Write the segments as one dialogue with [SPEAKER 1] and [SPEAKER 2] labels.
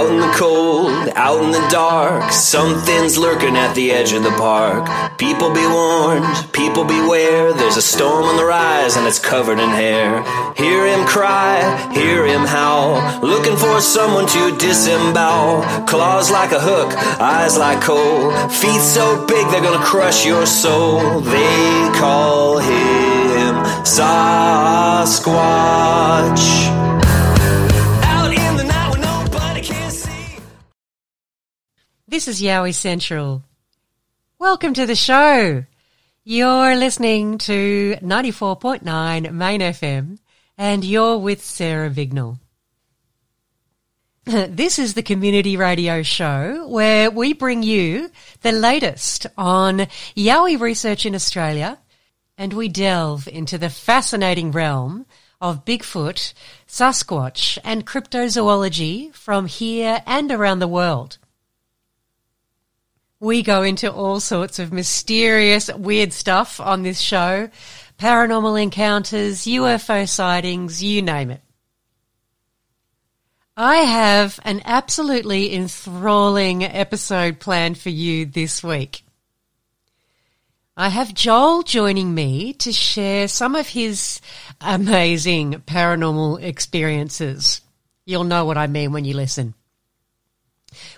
[SPEAKER 1] Out in the cold, out in the dark, something's lurking at the edge of the park. People be warned, people beware. There's a storm on the rise and it's covered in hair. Hear him cry, hear him howl, looking for someone to disembowel. Claws like a hook, eyes like coal, feet so big they're gonna crush your soul. They call him Sasquatch.
[SPEAKER 2] This is Yowie Central. Welcome to the show. You're listening to 94.9 Main FM and you're with Sarah Vignal. This is the community radio show where we bring you the latest on Yowie research in Australia and we delve into the fascinating realm of Bigfoot, Sasquatch and cryptozoology from here and around the world. We go into all sorts of mysterious, weird stuff on this show. Paranormal encounters, UFO sightings, you name it. I have an absolutely enthralling episode planned for you this week. I have Joel joining me to share some of his amazing paranormal experiences. You'll know what I mean when you listen.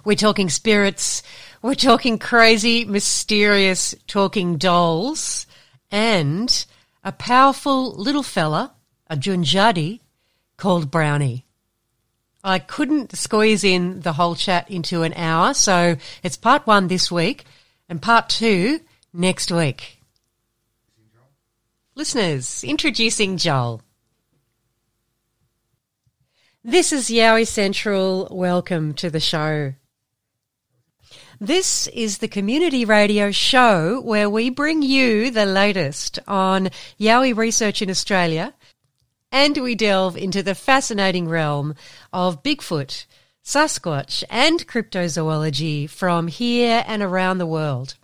[SPEAKER 2] We're talking spirits, we're talking crazy, mysterious talking dolls, and a powerful little fella, a Junjadee, called Brownie. I couldn't squeeze in the whole chat into an hour, so it's part one this week and part two next week. Listeners, introducing Joel. This is Yowie Central. Welcome to the show. This is the community radio show where we bring you the latest on Yowie research in Australia and we delve into the fascinating realm of Bigfoot, Sasquatch and cryptozoology from here and around the world.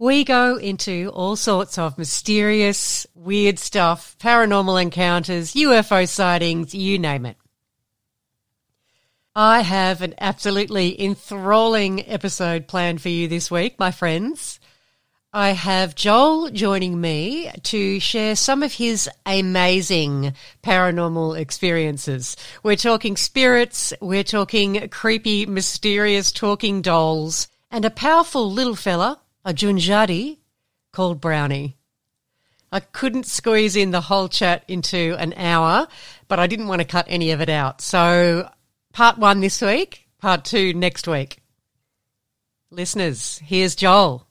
[SPEAKER 2] We go into all sorts of mysterious, weird stuff, paranormal encounters, UFO sightings, you name it. I have an absolutely enthralling episode planned for you this week, my friends. I have Joel joining me to share some of his amazing paranormal experiences. We're talking spirits, we're talking creepy, mysterious talking dolls, and a powerful little fella a Junjadee called Brownie. I couldn't squeeze in the whole chat into an hour, but I didn't want to cut any of it out. So, part one this week, part two next week. Listeners, here's Joel.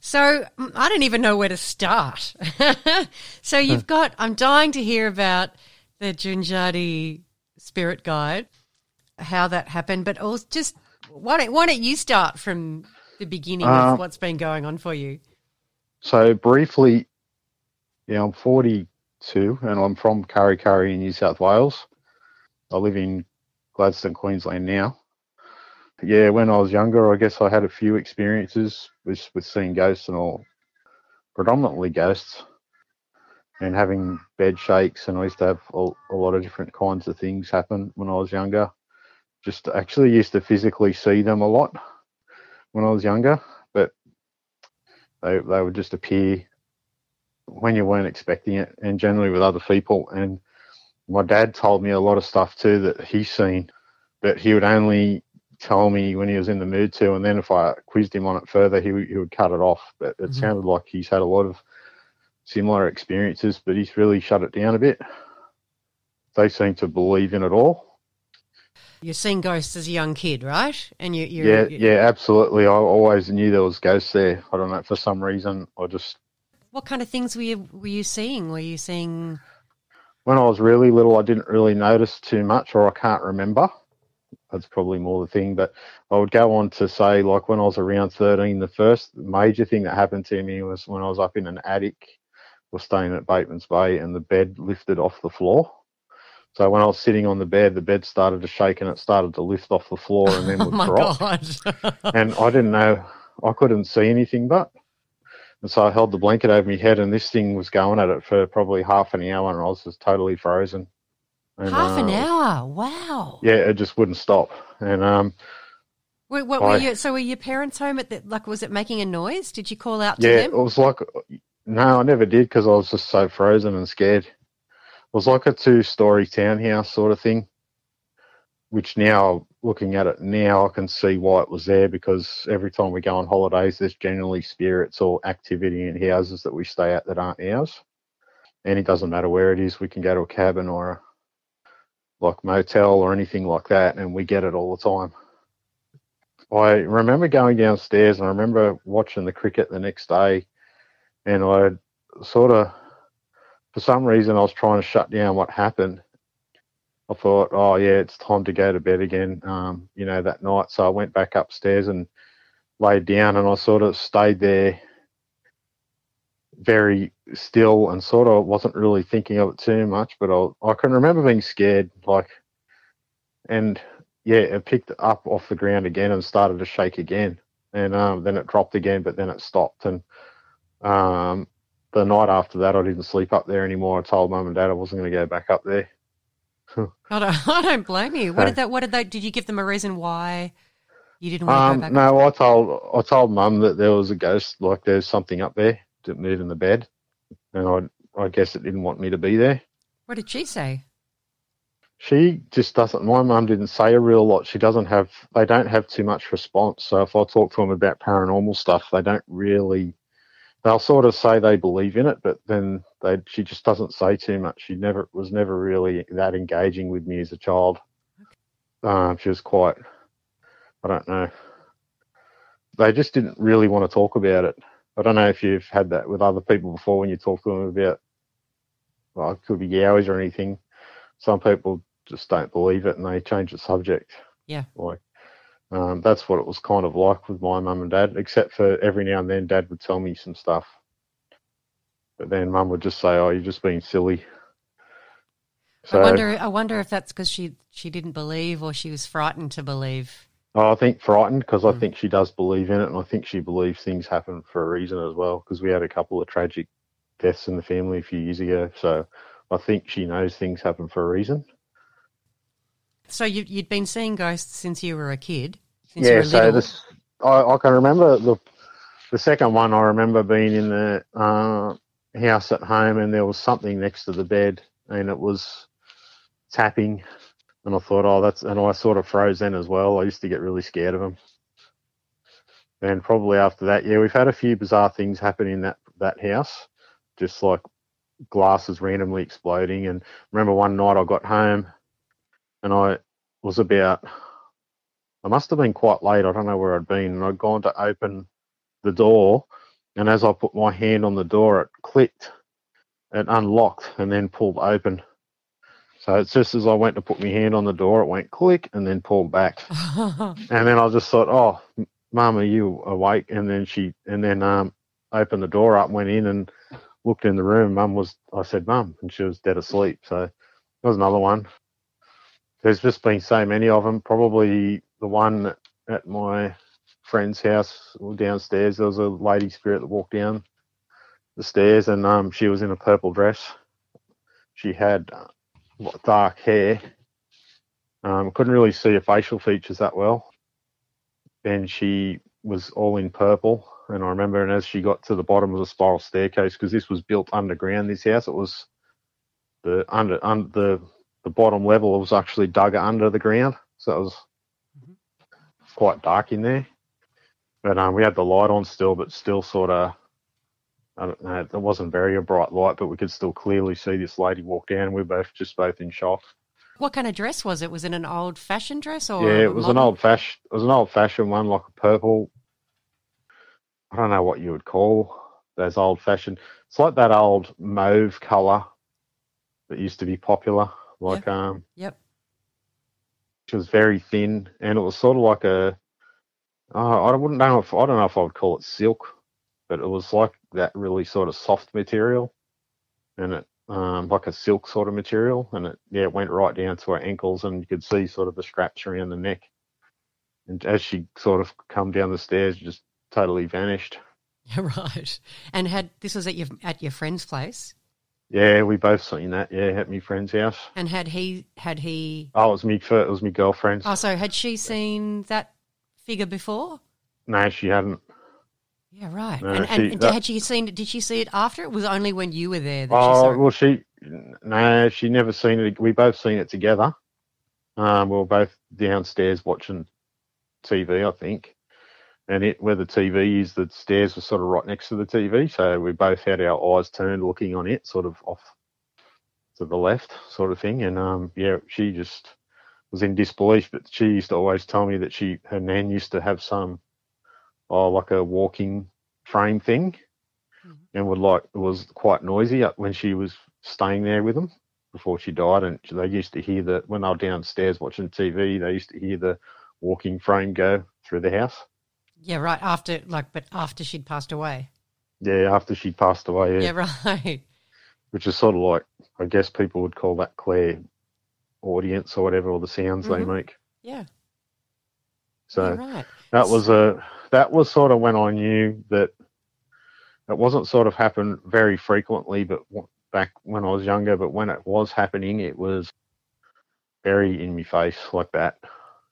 [SPEAKER 2] So mm, I don't even know where to start. so you've got, I'm dying to hear about the Junjadee spirit guide, how that happened, but also just why don't, why don't you start from the beginning
[SPEAKER 3] Um,
[SPEAKER 2] of what's been going on for you?
[SPEAKER 3] So briefly, yeah, I'm 42 and I'm from Kurri Kurri in New South Wales. I live in Gladstone, Queensland now. Yeah, when I was younger, I guess I had a few experiences with, with seeing ghosts and all, predominantly ghosts, and having bed shakes. And I used to have a, a lot of different kinds of things happen when I was younger. Just actually used to physically see them a lot when I was younger, but they they would just appear when you weren't expecting it, and generally with other people. And my dad told me a lot of stuff too that he's seen, but he would only tell me when he was in the mood to, and then if I quizzed him on it further, he would- he would cut it off. But it
[SPEAKER 2] Mhm.
[SPEAKER 3] sounded like he's had a lot of similar experiences, but he's really shut it down a bit. They seem to believe in it all.
[SPEAKER 2] You're seeing ghosts as a young kid, right? And you, you're,
[SPEAKER 3] Yeah,
[SPEAKER 2] you-
[SPEAKER 3] yeah, absolutely. I always knew there was ghosts there. I don't know for some reason. I just
[SPEAKER 2] What kind of things were you were you seeing? Were you seeing?
[SPEAKER 3] when I was really little, I didn't really notice too much, or I can't remember. That's probably more the thing. But I would go on to say, like when I was around 13, the first major thing that happened to me was when I was up in an attic, was staying at Bateman's Bay, and the bed lifted off the floor. So when I was sitting on the bed, the bed started to shake and it started to lift off the floor and then
[SPEAKER 2] Oh
[SPEAKER 3] would
[SPEAKER 2] my
[SPEAKER 3] drop.
[SPEAKER 2] god!
[SPEAKER 3] And I didn't know, I couldn't see anything but. And so I held the blanket over my head, and this thing was going at it for probably half an hour, and I was just totally frozen. And,
[SPEAKER 2] Half an
[SPEAKER 3] uh,
[SPEAKER 2] hour. Wow.
[SPEAKER 3] Yeah, it just wouldn't stop. And um,
[SPEAKER 2] Wait, what were you? So were your parents home at the like? Was it making a noise? Did you call out to them?
[SPEAKER 3] yeah, it was like, no, I never did because I was just so frozen and scared. Was like a two-story townhouse sort of thing, which now, looking at it now, I can see why it was there because every time we go on holidays, there's generally spirits or activity in houses that we stay at that aren't ours. And it doesn't matter where it is, we can go to a cabin or a like motel or anything like that, and we get it all the time. I remember going downstairs and I remember watching the cricket the next day, and I sort of, for some reason, I was trying to shut down what happened. I thought, oh yeah, it's time to go to bed again, um, you know, that night. So I went back upstairs and laid down, and I sort of stayed there, very still, and sort of wasn't really thinking of it too much. But I, I can remember being scared, like, and yeah, it picked up off the ground again and started to shake again, and um, then it dropped again, but then it stopped. And um, the night after that, I didn't sleep up there anymore. I told mum and dad I wasn't going to go back up there.
[SPEAKER 2] I don't, I don't blame you. What did that? What did they? Did you give them a reason why you didn't want to
[SPEAKER 3] Um,
[SPEAKER 2] go back?
[SPEAKER 3] no, I told I told mum that there was a ghost, like there's something up there to move in the bed, and I I guess it didn't want me to be there.
[SPEAKER 2] What did she say?
[SPEAKER 3] She just doesn't. My mum didn't say a real lot. She doesn't have. They don't have too much response. So if I talk to them about paranormal stuff, they don't really. They'll sort of say they believe in it, but then they. She just doesn't say too much. She never was never really that engaging with me as a child. Um, she was quite. I don't know. They just didn't really want to talk about it. I don't know if you've had that with other people before when you talk to them about. Well, it could be yowies or anything some people just don't believe it and they change the subject.
[SPEAKER 2] Yeah.
[SPEAKER 3] Like, um, that's what it was kind of like with my mum and dad, except for every now and then dad would tell me some stuff. But then mum would just say, oh, you're just being silly. So
[SPEAKER 2] I wonder. I wonder if that's because she she didn't believe or she was frightened to believe.
[SPEAKER 3] oh, I think frightened because I
[SPEAKER 2] Mm.
[SPEAKER 3] think she does believe in it and I think she believes things happen for a reason as well because we had a couple of tragic deaths in the family a few years ago. So I think she knows things happen for a reason.
[SPEAKER 2] So you, you'd been seeing ghosts since you were a kid. Since you
[SPEAKER 3] yeah,
[SPEAKER 2] were
[SPEAKER 3] so this I, I can remember the the second one. I remember being in the uh, house at home, and there was something next to the bed, and it was tapping. And I thought, oh, that's, and I sort of froze then as well. I used to get really scared of them. And probably after that, yeah, we've had a few bizarre things happen in that that house, just like glasses randomly exploding. And remember one night I got home, and I was about I must have been quite late. I don't know where I'd been. And I'd gone to open the door. And as I put my hand on the door, it clicked. It unlocked and then pulled open. So it's just as I went to put my hand on the door, it went click and then pulled back. and then I just thought, oh, Mum, are you awake? And then she, and then um, opened the door up, went in and looked in the room. Mum was, I said, Mum, and she was dead asleep. So that was another one. There's just been so many of them. Probably the one at my friend's house downstairs. There was a lady spirit that walked down the stairs, and um, she was in a purple dress. She had uh, dark hair. Um, couldn't really see her facial features that well. And she was all in purple. And I remember, and as she got to the bottom of the spiral staircase, because this was built underground, this house, it was the under, under the the bottom level was actually dug under the ground, so it was quite dark in there. But um, we had the light on still, but still sort of, I don't know, it wasn't very a bright light, but we could still clearly see this lady walk down. We were both just both in shock.
[SPEAKER 2] What kind of dress was it? Was it an old fashioned dress or?
[SPEAKER 3] yeah, it was an old fashioned. It was an old fashioned one, like a purple. I don't know what you would call those old fashioned. It's like that old mauve color that used to be popular. Like um,
[SPEAKER 2] Yep.
[SPEAKER 3] It was very thin, and it was sort of like a. Uh, I wouldn't know if I don't know if I would call it silk, but it was like that really sort of soft material, and it um, like a silk sort of material, and it yeah it went right down to her ankles, and you could see sort of the straps around the neck. And as she sort of come down the stairs, just totally vanished.
[SPEAKER 2] Yeah, right. And had this was at your at your friend's place,
[SPEAKER 3] Yeah, we both seen that. Yeah, at my friend's house.
[SPEAKER 2] and had he had he?
[SPEAKER 3] Oh, it was me. It was my girlfriend.
[SPEAKER 2] Oh, so had she seen that figure before?
[SPEAKER 3] No, she hadn't.
[SPEAKER 2] Yeah, right.
[SPEAKER 3] No,
[SPEAKER 2] and
[SPEAKER 3] she-
[SPEAKER 2] and
[SPEAKER 3] that-
[SPEAKER 2] had she seen it? Did she see it after? It was only when you were there that she
[SPEAKER 3] Oh
[SPEAKER 2] saw it.
[SPEAKER 3] well, she no, she never seen it. We both seen it together. Um, we were both downstairs watching TV, I think, and it where the TV is, the stairs were sort of right next to the TV, so we both had our eyes turned, looking on it, sort of off to the left, sort of thing. And um, yeah, she just was in disbelief, but she used to always tell me that she her nan used to have some, oh, like a walking frame thing and would like it was quite noisy when she was staying there with them before she died. And they used to hear the when they were downstairs watching TV they used to hear the walking frame go through the house
[SPEAKER 2] Yeah, right. After like, but after she'd passed away.
[SPEAKER 3] yeah after she passed away yeah,
[SPEAKER 2] Yeah, right.
[SPEAKER 3] which is sort of like I guess people would call that clair audience or whatever or the sounds they
[SPEAKER 2] Mhm.
[SPEAKER 3] make
[SPEAKER 2] Yeah,
[SPEAKER 3] so
[SPEAKER 2] yeah, right.
[SPEAKER 3] that was a that was sort of when I knew that it wasn't sort of happened very frequently, but w- back when I was younger. But when it was happening, it was very in my face like that,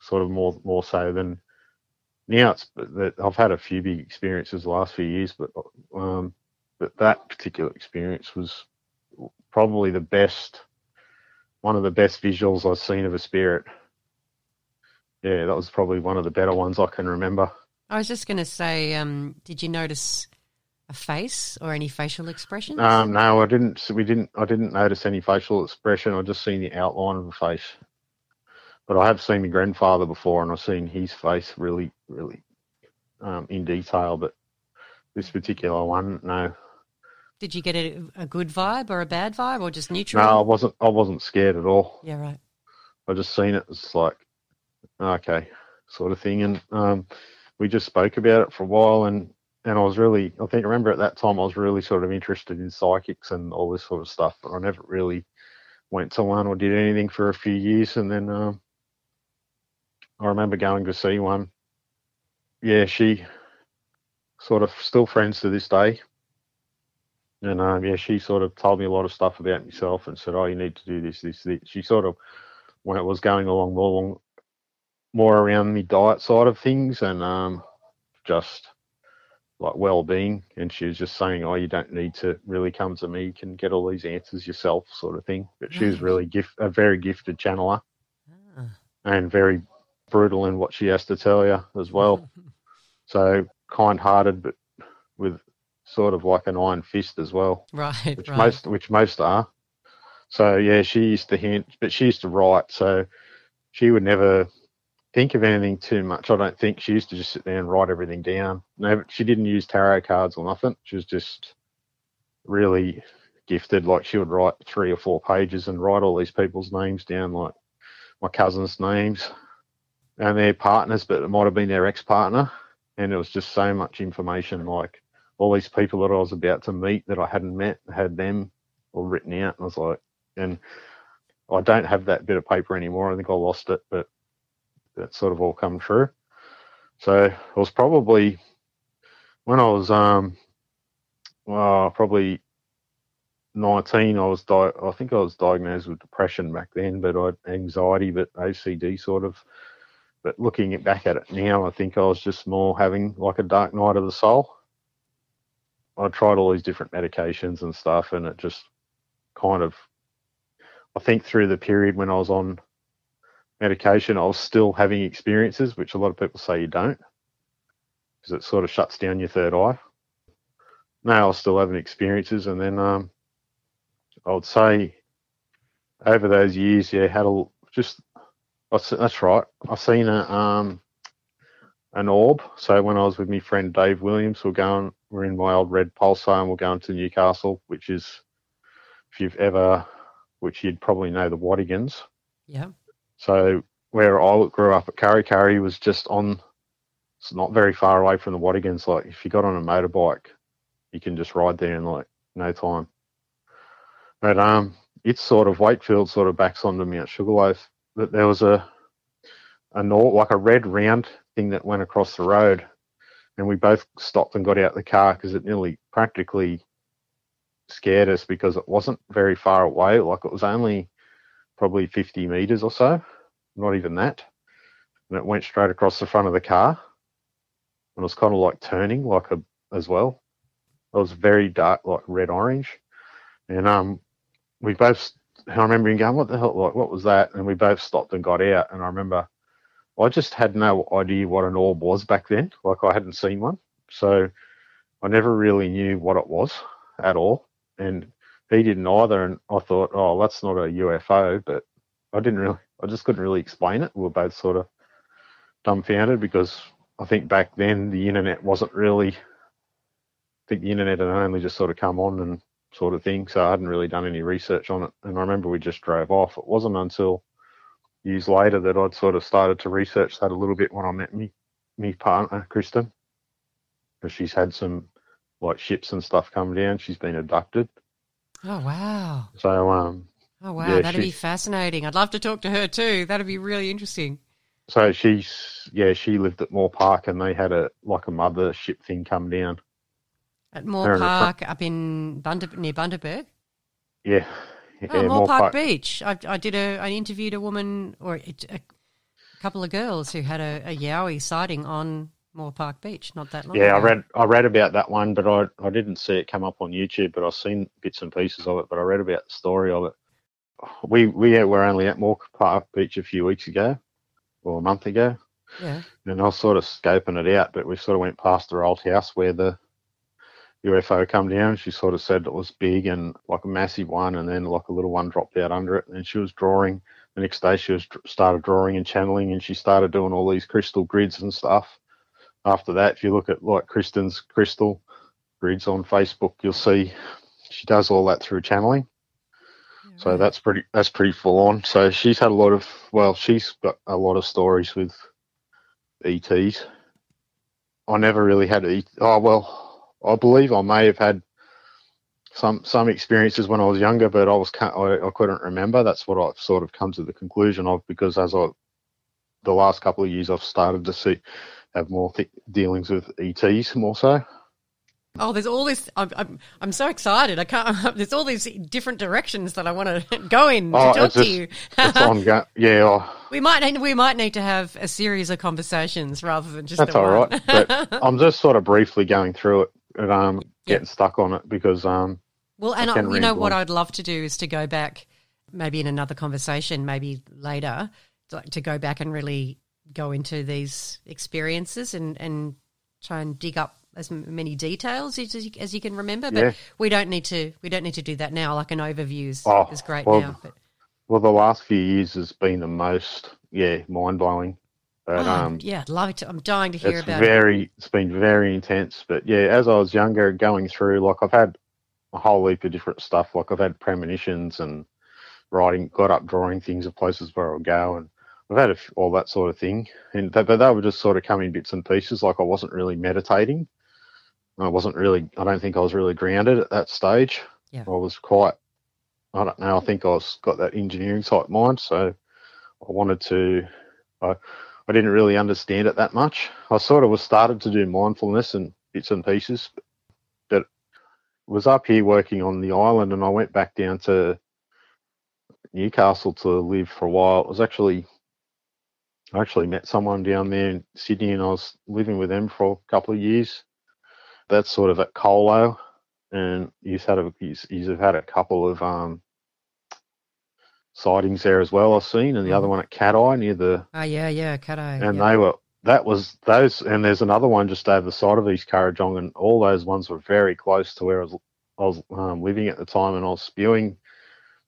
[SPEAKER 3] sort of more more so than now. It's that I've had a few big experiences the last few years, but um, but that particular experience was probably the best, one of the best visuals I've seen of a spirit. Yeah, that was probably one of the better ones I can remember.
[SPEAKER 2] I was just going to say, um, did you notice a face or any facial expressions?
[SPEAKER 3] Um, no, I didn't. We didn't. I didn't notice any facial expression. I just seen the outline of the face. But I have seen my grandfather before, and I've seen his face really, really um, in detail. But this particular one, no,
[SPEAKER 2] Did you get a, a good vibe or a bad vibe or just neutral?
[SPEAKER 3] no, I wasn't. I wasn't scared at all.
[SPEAKER 2] Yeah, right.
[SPEAKER 3] I just seen it. It's like, okay, sort of thing. And um, we just spoke about it for a while, and and I was really, I think, I remember at that time I was really sort of interested in psychics and all this sort of stuff, but I never really went to one or did anything for a few years, and then um, I remember going to see one. Yeah, she sort of still friends to this day. And um, yeah, she sort of told me a lot of stuff about myself and said, "Oh, you need to do this, this, this." She sort of when it was going along more along more around the diet side of things and um, just like well-being and she was just saying oh you don't need to really come to me you can get all these answers yourself sort of thing but she was really gift a very gifted channeler
[SPEAKER 2] Ah.
[SPEAKER 3] and very brutal in what she has to tell you as well so kind-hearted but with sort of like an iron fist as well
[SPEAKER 2] Right,
[SPEAKER 3] which
[SPEAKER 2] right.
[SPEAKER 3] most which most are. So yeah, she used to hint, but she used to write. So she would never think of anything too much. I don't think she used to just sit there and write everything down. No, she didn't use tarot cards or nothing. She was just really gifted. Like she would write three or four pages and write all these people's names down, like my cousins' names and their partners, but it might have been their ex partner. And it was just so much information, like all these people that I was about to meet that I hadn't met, had them all written out. And I was like, and I don't have that bit of paper anymore. I think I lost it, but that sort of all come true. So it was probably when I was um well probably 19 I was di- I think I was diagnosed with depression back then but I had anxiety but OCD sort of but looking back at it now I think I was just more having like a dark night of the soul. I tried all these different medications and stuff and it just kind of I think through the period when I was on medication I was still having experiences which a lot of people say you don't because it sort of shuts down your third eye. Now I was still having experiences and then um I would say over those years, yeah, had a just that's right. I've seen a um an orb. So when I was with my friend Dave Williams, we're going, we're in my old red pulsar, and we're going to Newcastle, which is if you've ever, which you'd probably know the Watagans.
[SPEAKER 2] Yeah.
[SPEAKER 3] So where I grew up at Kurri Kurri was just on. It's not very far away from the Watagans. Like if you got on a motorbike, you can just ride there in like no time. But um, it's sort of Wakefield sort of backs onto Mount Sugarloaf. That there was a a like a red round thing that went across the road, and we both stopped and got out the car because it nearly practically scared us because it wasn't very far away. Like it was only probably 50 meters or so, not even that. And it went straight across the front of the car, and it was kind of like turning like a as well. It was very dark, like red orange, and um, we both, I remember him going, what the hell, like, what was that? And we both stopped and got out. And I remember I just had no idea what an orb was back then. Like I hadn't seen one. So I never really knew what it was at all. And he didn't either. And I thought, oh, that's not a UFO. But I didn't really, I just couldn't really explain it. We were both sort of dumbfounded because I think back then the internet wasn't really, I think the internet had only just sort of come on and sort of thing. So I hadn't really done any research on it. And I remember we just drove off. It wasn't until years later that I'd sort of started to research that a little bit when I met me me partner Kristen, because she's had some like ships and stuff come down. She's been abducted.
[SPEAKER 2] Oh wow!
[SPEAKER 3] So um.
[SPEAKER 2] Oh wow, yeah, that'd she, be fascinating. I'd love to talk to her too. That'd be really interesting.
[SPEAKER 3] So she's yeah, she lived at Moore Park and they had a like a mother ship thing come down
[SPEAKER 2] at Moore Park up in Bunder, near Bundaberg?
[SPEAKER 3] Yeah. Oh, yeah
[SPEAKER 2] oh, Moore, Park, Park, Beach. I, I did a, I interviewed a woman or a, a couple of girls who had a, a Yowie sighting on Moore Park Beach not that long
[SPEAKER 3] yeah,
[SPEAKER 2] ago.
[SPEAKER 3] I read I read about that one, but I I didn't see it come up on YouTube, but I've seen bits and pieces of it. But I read about the story of it. We we were only at Moore Park Beach a few weeks ago, or a month ago.
[SPEAKER 2] Yeah.
[SPEAKER 3] And I was sort of scoping it out, but we sort of went past her old house where the UFO come down. She sort of said it was big and like a massive one, and then like a little one dropped out under it. And she was drawing. The next day, she was started drawing and channeling, and she started doing all these crystal grids and stuff. After that, if you look at like Kristen's crystal grids on Facebook, you'll see she does all that through channeling. So that's pretty that's pretty full on. So she's had a lot of well, she's got a lot of stories with ETs. I never really had ET. Oh well, I believe I may have had some some experiences when I was younger, but I was I, I couldn't remember. That's what I've sort of come to the conclusion of because as I the last couple of years I've started to see have more th- dealings with ETs more so.
[SPEAKER 2] Oh, there's all this. I'm, I'm, I'm so excited. I can't. There's all these different directions that I want to go in to oh, talk
[SPEAKER 3] just,
[SPEAKER 2] to you.
[SPEAKER 3] it's ongoing. Yeah. Oh.
[SPEAKER 2] We might need, we might need to have a series of conversations rather than just.
[SPEAKER 3] That's all right. But I'm just sort of briefly going through it um, getting yep. stuck on it because um,
[SPEAKER 2] well, and I, you know what I'd love to do is to go back, maybe in another conversation, maybe later, to, to go back and really go into these experiences and and try and dig up as many details as you, as you can remember. But yeah. we don't need to we don't need to do that now. Like an overview is, oh, is great
[SPEAKER 3] well,
[SPEAKER 2] now. But.
[SPEAKER 3] Well, the last few years has been the most yeah mind blowing.
[SPEAKER 2] But, oh, um, yeah, I'd love to. I'm dying to hear
[SPEAKER 3] it's
[SPEAKER 2] about
[SPEAKER 3] very, it. It's been very intense. But yeah, as I was younger, going through, like I've had, a whole heap of different stuff. Like I've had premonitions and writing, got up drawing things of places where I'll go, and I've had f all that sort of thing. And they, but they were just sort of coming bits and pieces. Like I wasn't really meditating. I wasn't really. I don't think I was really grounded at that stage.
[SPEAKER 2] Yeah.
[SPEAKER 3] I was quite. I don't know. I think I was got that engineering type mind, so I wanted to. I I didn't really understand it that much. I sort of was started to do mindfulness and bits and pieces, but was up here working on the island, and I went back down to Newcastle to live for a while. It was actually I actually met someone down there in Sydney, and I was living with them for a couple of years. That's sort of at Colo, and he's had a he's, he's had a couple of um, sightings there as well. I've seen, and the other one at Cattai near the
[SPEAKER 2] Oh, yeah, yeah, Cattai.
[SPEAKER 3] and
[SPEAKER 2] yeah.
[SPEAKER 3] they were that was those and there's another one just over the side of East Kurrajong and all those ones were very close to where I was I was um, living at the time and I was spewing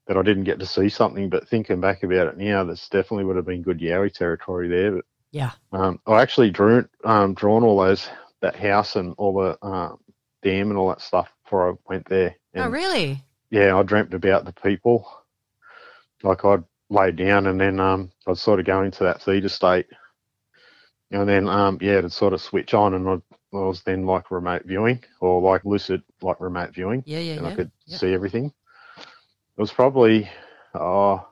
[SPEAKER 3] that I didn't get to see something but thinking back about it now this definitely would have been good Yowie territory there but
[SPEAKER 2] Yeah.
[SPEAKER 3] um, I actually drew um, drawn all those that house and all the uh, dam and all that stuff before I went there
[SPEAKER 2] Oh, really?
[SPEAKER 3] yeah, I dreamt about the people. Like I'd lay down and then um, I'd sort of go into that theta state. And then, um, yeah, it'd sort of switch on and I'd, I was then like remote viewing or like lucid, like remote viewing.
[SPEAKER 2] Yeah, yeah,
[SPEAKER 3] and
[SPEAKER 2] yeah.
[SPEAKER 3] I could
[SPEAKER 2] Yep.
[SPEAKER 3] see everything. It was probably, oh,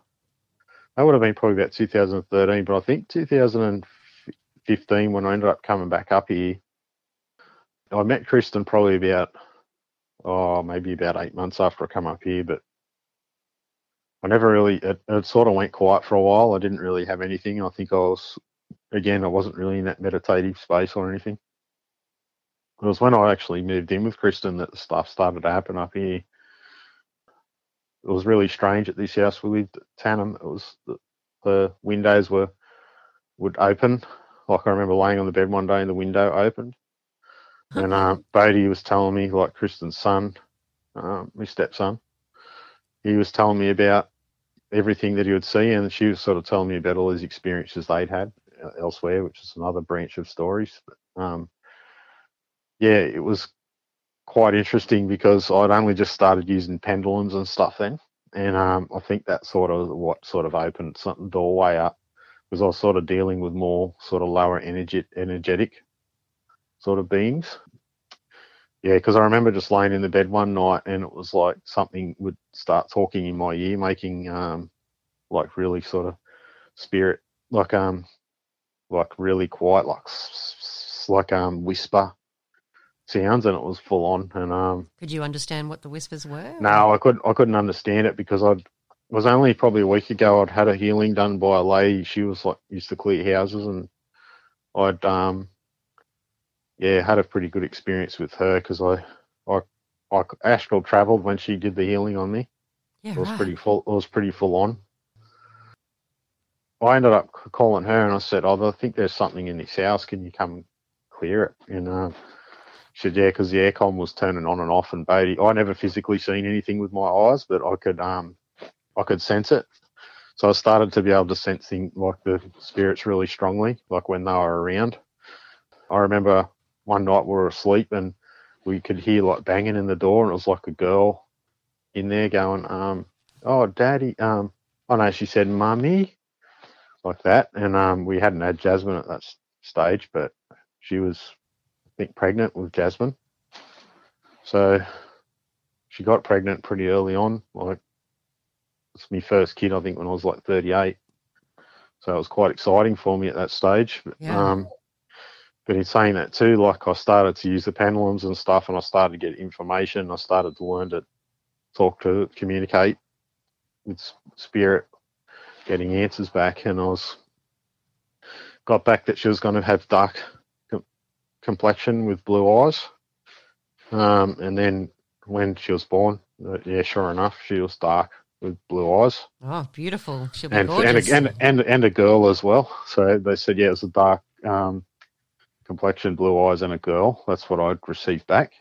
[SPEAKER 3] that would have been probably about 2013, but I think 2015 when I ended up coming back up here, I met Kristen probably about, oh, maybe about eight months after I come up here, but I never really, it, it sort of went quiet for a while. I didn't really have anything. I think I was, again, I wasn't really in that meditative space or anything. It was when I actually moved in with Kristen that the stuff started to happen up here. It was really strange at this house we lived at Tannum. It was the, the windows were would open. Like I remember laying on the bed one day and the window opened. And uh, Bodie was telling me, like Kristen's son, um, my stepson, he was telling me about everything that he would see, and she was sort of telling me about all these experiences they'd had uh, elsewhere, which is another branch of stories. But, um, yeah, it was quite interesting because I'd only just started using pendulums and stuff then, and um, I think that sort of what sort of opened something doorway up because I was sort of dealing with more sort of lower energy, energetic sort of beings. Yeah, because I remember just laying in the bed one night and it was like something would start talking in my ear, making um like really sort of spirit, like um like really quiet, like like um whisper sounds, and it was full on. And um
[SPEAKER 2] Could you understand what the whispers were?
[SPEAKER 3] no, I couldn't I couldn't understand it because I'd it was only probably a week ago I'd had a healing done by a lady. She was like used to clear houses and I'd um yeah had a pretty good experience with her because I I I astral traveled when she did the healing on me.
[SPEAKER 2] Yeah,
[SPEAKER 3] It was
[SPEAKER 2] right.
[SPEAKER 3] pretty full. It was pretty full on. I ended up calling her and I said, "Oh, I think there's something in this house. Can you come clear it?" And uh, she said, "Yeah," because the aircon was turning on and off. And Beatty, I never physically seen anything with my eyes, but I could um I could sense it. So I started to be able to sense things like the spirits really strongly, like when they were around. I remember one night we were asleep and we could hear like banging in the door, and it was like a girl in there going, um, "Oh, daddy," um, oh no, she said, "Mummy," like that, and um, we hadn't had Jasmine at that stage, but she was, I think, pregnant with Jasmine, so she got pregnant pretty early on. Like it's my first kid, I think, when I was like 38, so it was quite exciting for me at that stage. But,
[SPEAKER 2] Yeah.
[SPEAKER 3] Um, but in saying that too, like I started to use the pendulums and stuff, and I started to get information. I started to learn to talk to communicate with spirit, getting answers back, and I was got back that she was going to have dark com- complexion with blue eyes, um, and then when she was born, uh, yeah, sure enough, she was dark with blue eyes,
[SPEAKER 2] Oh, beautiful. She'll be
[SPEAKER 3] and and
[SPEAKER 2] gorgeous.
[SPEAKER 3] a, and and and a girl as well. So they said, yeah, it was a dark um, complexion, blue eyes, and a girl. That's what I'd received back.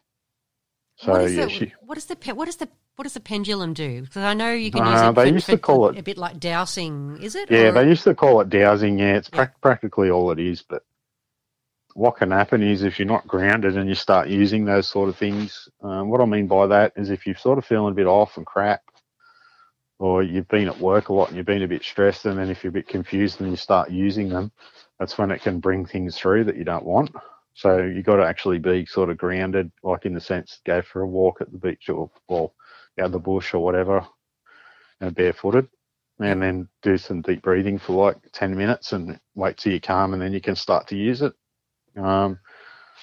[SPEAKER 3] So
[SPEAKER 2] what is
[SPEAKER 3] yeah,
[SPEAKER 2] the,
[SPEAKER 3] she.
[SPEAKER 2] what is the what is the what does the pendulum do? Because I know you can
[SPEAKER 3] Uh,
[SPEAKER 2] use it.
[SPEAKER 3] they
[SPEAKER 2] for-
[SPEAKER 3] used to call it-
[SPEAKER 2] a bit like dowsing. Is it?
[SPEAKER 3] Yeah,
[SPEAKER 2] Or-
[SPEAKER 3] they used to call it dowsing. Yeah, it's
[SPEAKER 2] Yeah.
[SPEAKER 3] prac practically all it is. But what can happen is if you're not grounded and you start using those sort of things, um, what I mean by that is if you're sort of feeling a bit off and crap, or you've been at work a lot and you've been a bit stressed, and then if you're a bit confused and you start using them, that's when it can bring things through that you don't want. So you got to actually be sort of grounded, like in the sense, go for a walk at the beach or, or out the bush or whatever, and barefooted, and then do some deep breathing for like 10 minutes and wait till you calm, and then you can start to use it. Um,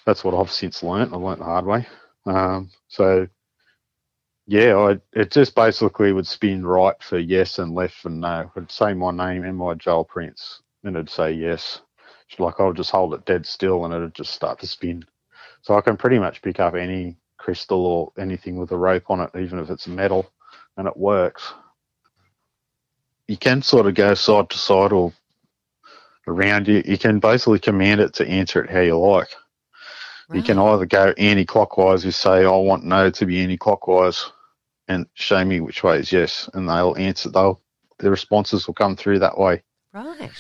[SPEAKER 3] that's what I've since learnt. I learnt the hard way. Um, so yeah, I, it just basically would spin right for yes and left for no. It'd say my name and my Joel Prince, and it'd say yes. It's like I'll just hold it dead still, and it'd just start to spin. So I can pretty much pick up any crystal or anything with a rope on it, even if it's metal, and it works. You can sort of go side to side or around you. You can basically command it to answer it how you like. You can either go anti-clockwise, you say, I want no to be anti-clockwise, and show me which way is yes, and they'll answer. They'll the responses will come through that way.
[SPEAKER 2] Right.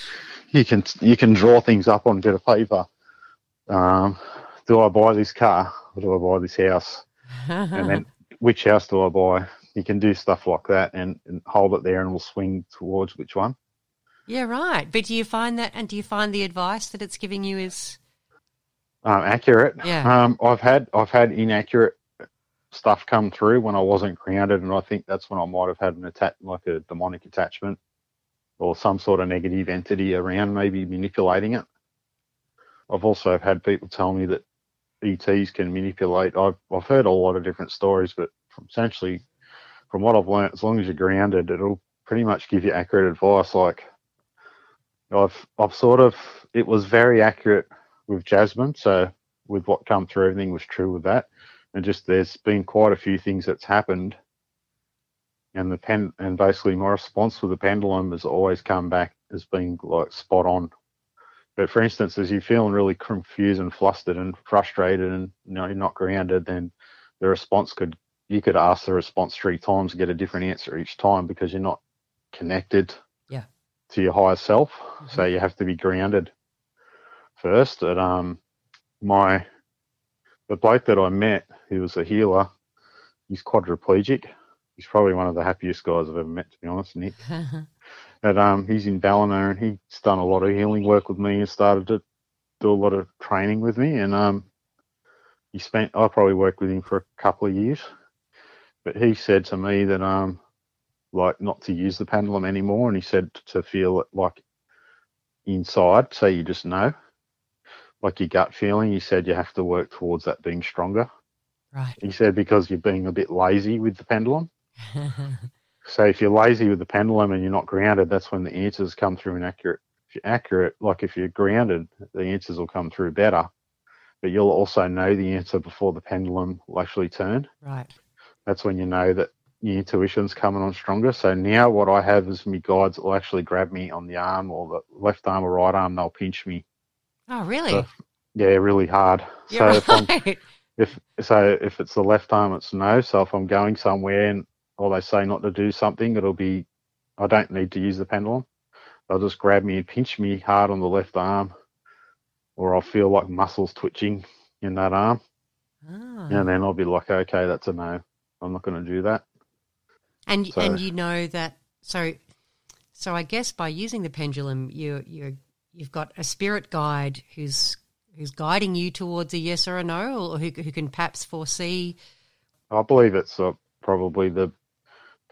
[SPEAKER 3] You can you can draw things up on a bit of paper. Um, do I buy this car or do I buy this house? and then which house do I buy? You can do stuff like that and, and hold it there, and we'll swing towards which one.
[SPEAKER 2] Yeah, right. But do you find that, and do you find the advice that it's giving you is
[SPEAKER 3] um, accurate.
[SPEAKER 2] Yeah.
[SPEAKER 3] Um, I've had I've had inaccurate stuff come through when I wasn't grounded, and I think that's when I might have had an attack, like a demonic attachment, or some sort of negative entity around, maybe manipulating it. I've also had people tell me that ETs can manipulate. I've I've heard a lot of different stories, but from essentially, from what I've learned, as long as you're grounded, it'll pretty much give you accurate advice. Like I've I've sort of it was very accurate with Jasmine. So with what come through, everything was true with that. And just there's been quite a few things that's happened. And the pen and basically my response with the pendulum has always come back as being like spot on. But for instance, as you're feeling really confused and flustered and frustrated and you know you're not grounded, then the response could you could ask the response three times to get a different answer each time because you're not connected
[SPEAKER 2] Yeah.
[SPEAKER 3] to your higher self. So you have to be grounded first. And um, my the bloke that I met, he was a healer. He's quadriplegic. He's probably one of the happiest guys I've ever met, to be honest, Nick. and um, he's in Ballina, and he's done a lot of healing work with me and started to do a lot of training with me. And um, he spent I probably worked with him for a couple of years, but he said to me that um, like not to use the pendulum anymore, and he said to feel it like inside, so you just know like your gut feeling, He said you have to work towards that being stronger.
[SPEAKER 2] right?
[SPEAKER 3] He said because you're being a bit lazy with the pendulum. So if you're lazy with the pendulum and you're not grounded, that's when the answers come through inaccurate. If you're accurate, like if you're grounded, the answers will come through better. But you'll also know the answer before the pendulum will actually turn.
[SPEAKER 2] right.
[SPEAKER 3] That's when you know that your intuition's coming on stronger. So now what I have is my guides will actually grab me on the arm or the left arm or right arm. They'll pinch me
[SPEAKER 2] Oh, really?
[SPEAKER 3] So, yeah, really hard.
[SPEAKER 2] Yeah,
[SPEAKER 3] so if I'm, if so if it's the left arm, it's no. So if I'm going somewhere and or they say not to do something, it'll be I don't need to use the pendulum. They'll just grab me and pinch me hard on the left arm, or I'll feel like muscles twitching in that arm,
[SPEAKER 2] Ah.
[SPEAKER 3] and then I'll be like, okay, that's a no. I'm not going to do that.
[SPEAKER 2] And
[SPEAKER 3] So-
[SPEAKER 2] and you know that so so I guess by using the pendulum you you you've got a spirit guide who's who's guiding you towards a yes or a no or who who can perhaps foresee
[SPEAKER 3] I believe it's uh, probably the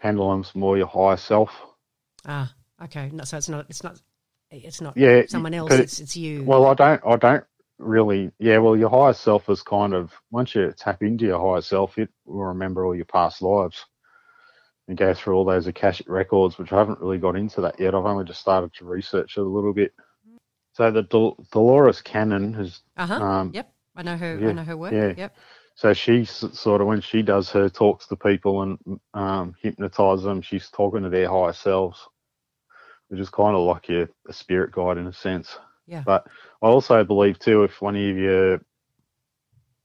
[SPEAKER 3] pendulum's more your higher self.
[SPEAKER 2] ah okay no, so it's not it's not it's not
[SPEAKER 3] Yeah,
[SPEAKER 2] someone else it's it's you
[SPEAKER 3] Well, I don't. I don't really. Yeah. Well, your higher self is kind of once you tap into your higher self, it will remember all your past lives and go through all those akashic records, which I haven't really got into that yet. I've only just started to research it a little bit. So the Dol- Dolores Cannon is.
[SPEAKER 2] uh-huh
[SPEAKER 3] um,
[SPEAKER 2] yep I know her I know her work
[SPEAKER 3] yeah.
[SPEAKER 2] yep
[SPEAKER 3] So she sort of when she does her talks to people and um, hypnotize them, she's talking to their higher selves, which is kind of like your a spirit guide in a sense.
[SPEAKER 2] Yeah.
[SPEAKER 3] But I also believe too, if one of your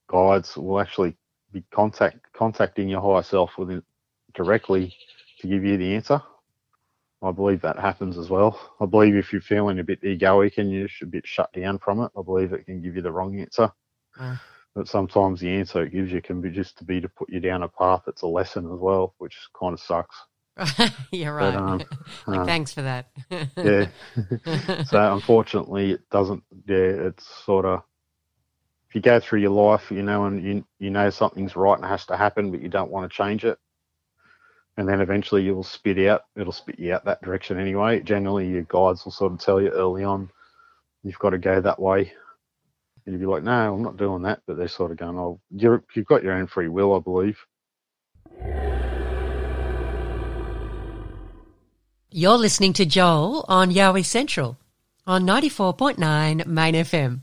[SPEAKER 3] guides will actually be contact contacting your higher self within directly to give you the answer. I believe that happens as well. I believe if you're feeling a bit egoic and you're a bit shut down from it, I believe it can give you the wrong answer.
[SPEAKER 2] Mm.
[SPEAKER 3] But sometimes the answer it gives you can be just to be to put you down a path that's a lesson as well, which kind of sucks.
[SPEAKER 2] You're right.
[SPEAKER 3] But, um,
[SPEAKER 2] like,
[SPEAKER 3] uh,
[SPEAKER 2] thanks for that.
[SPEAKER 3] yeah. so unfortunately, it doesn't. Yeah, it's sort of if you go through your life, you know, and you you know something's right and has to happen, but you don't want to change it, and then eventually you'll spit out. It'll spit you out that direction anyway. Generally, your guides will sort of tell you early on, you've got to go that way. And you'd be like, no, I'm not doing that. But they're sort of going, oh, you're, you've got your own free will, I believe.
[SPEAKER 2] You're listening to Joel on Yowie Central on 94.9 Main FM.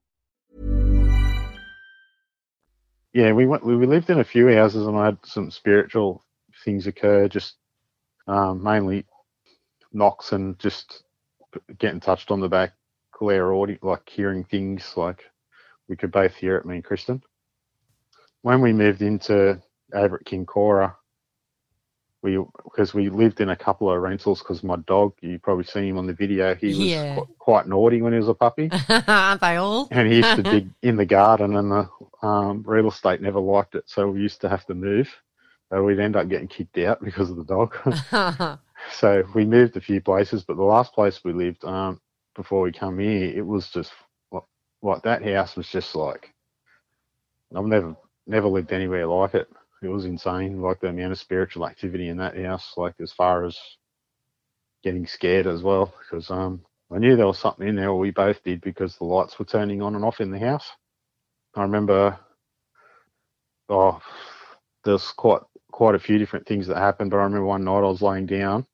[SPEAKER 3] Yeah, we went. We lived in a few houses, and I had some spiritual things occur. Just um, mainly knocks and just getting touched on the back, clear audio, like hearing things. Like we could both hear it, me and Kristen. When we moved into over at Kin Kora, we because we lived in a couple of rentals because my dog, you probably seen him on the video. He was
[SPEAKER 2] Yeah.
[SPEAKER 3] qu- quite naughty when he was a puppy.
[SPEAKER 2] Aren't they all?
[SPEAKER 3] and he used to dig in the garden, and the um, real estate never liked it, so we used to have to move. So we'd end up getting kicked out because of the dog. so we moved a few places, but the last place we lived um, before we come here, it was just like, like that house was just like I've never never lived anywhere like it. It was insane, like the amount of spiritual activity in that house, like as far as getting scared as well, because um, I knew there was something in there. We both did because the lights were turning on and off in the house. I remember, oh, there's quite quite a few different things that happened. But I remember one night I was laying down,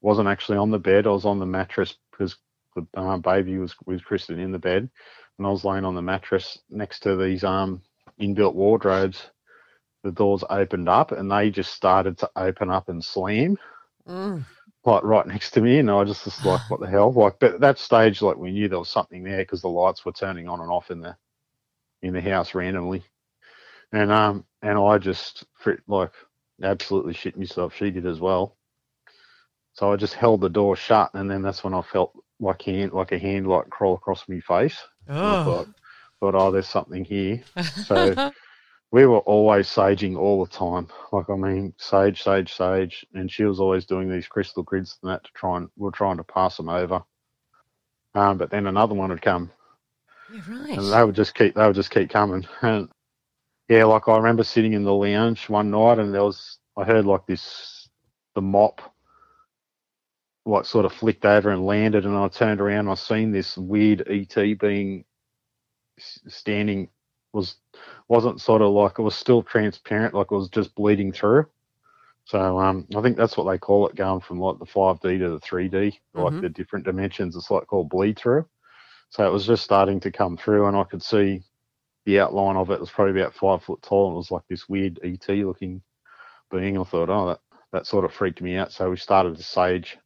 [SPEAKER 3] wasn't actually on the bed. I was on the mattress because the uh, baby was with Kristen in the bed, and I was laying on the mattress next to these um inbuilt wardrobes. The doors opened up and they just started to open up and slam
[SPEAKER 2] Mm.
[SPEAKER 3] like right next to me, and I was just was like, "What the hell?" Like, but at that stage, like we knew there was something there because the lights were turning on and off in the in the house randomly, and um, and I just like absolutely shit myself. She did as well. So I just held the door shut, and then that's when I felt like hand, like a hand, like crawl across my face.
[SPEAKER 2] Oh.
[SPEAKER 3] Thought, oh, there's something here. So we were always saging all the time. Like I mean, sage, sage, sage, and she was always doing these crystal grids and that to try and we are trying to pass them over. Um, but then another one would come,
[SPEAKER 2] Yeah, right.
[SPEAKER 3] and they would just keep they would just keep coming. And yeah, like I remember sitting in the lounge one night, and there was I heard like this the mop like sort of flicked over and landed, and I turned around, and I seen this weird ET being standing was wasn't sort of like it was still transparent, like it was just bleeding through. So um, I think that's what they call it, going from like the 5D to the 3D, like
[SPEAKER 2] Mhm.
[SPEAKER 3] the different dimensions. It's like called bleed through. So it was just starting to come through, and I could see the outline of it. It was probably about five foot tall, and it was like this weird ET looking being. I thought, oh, that that sort of freaked me out. So we started to sage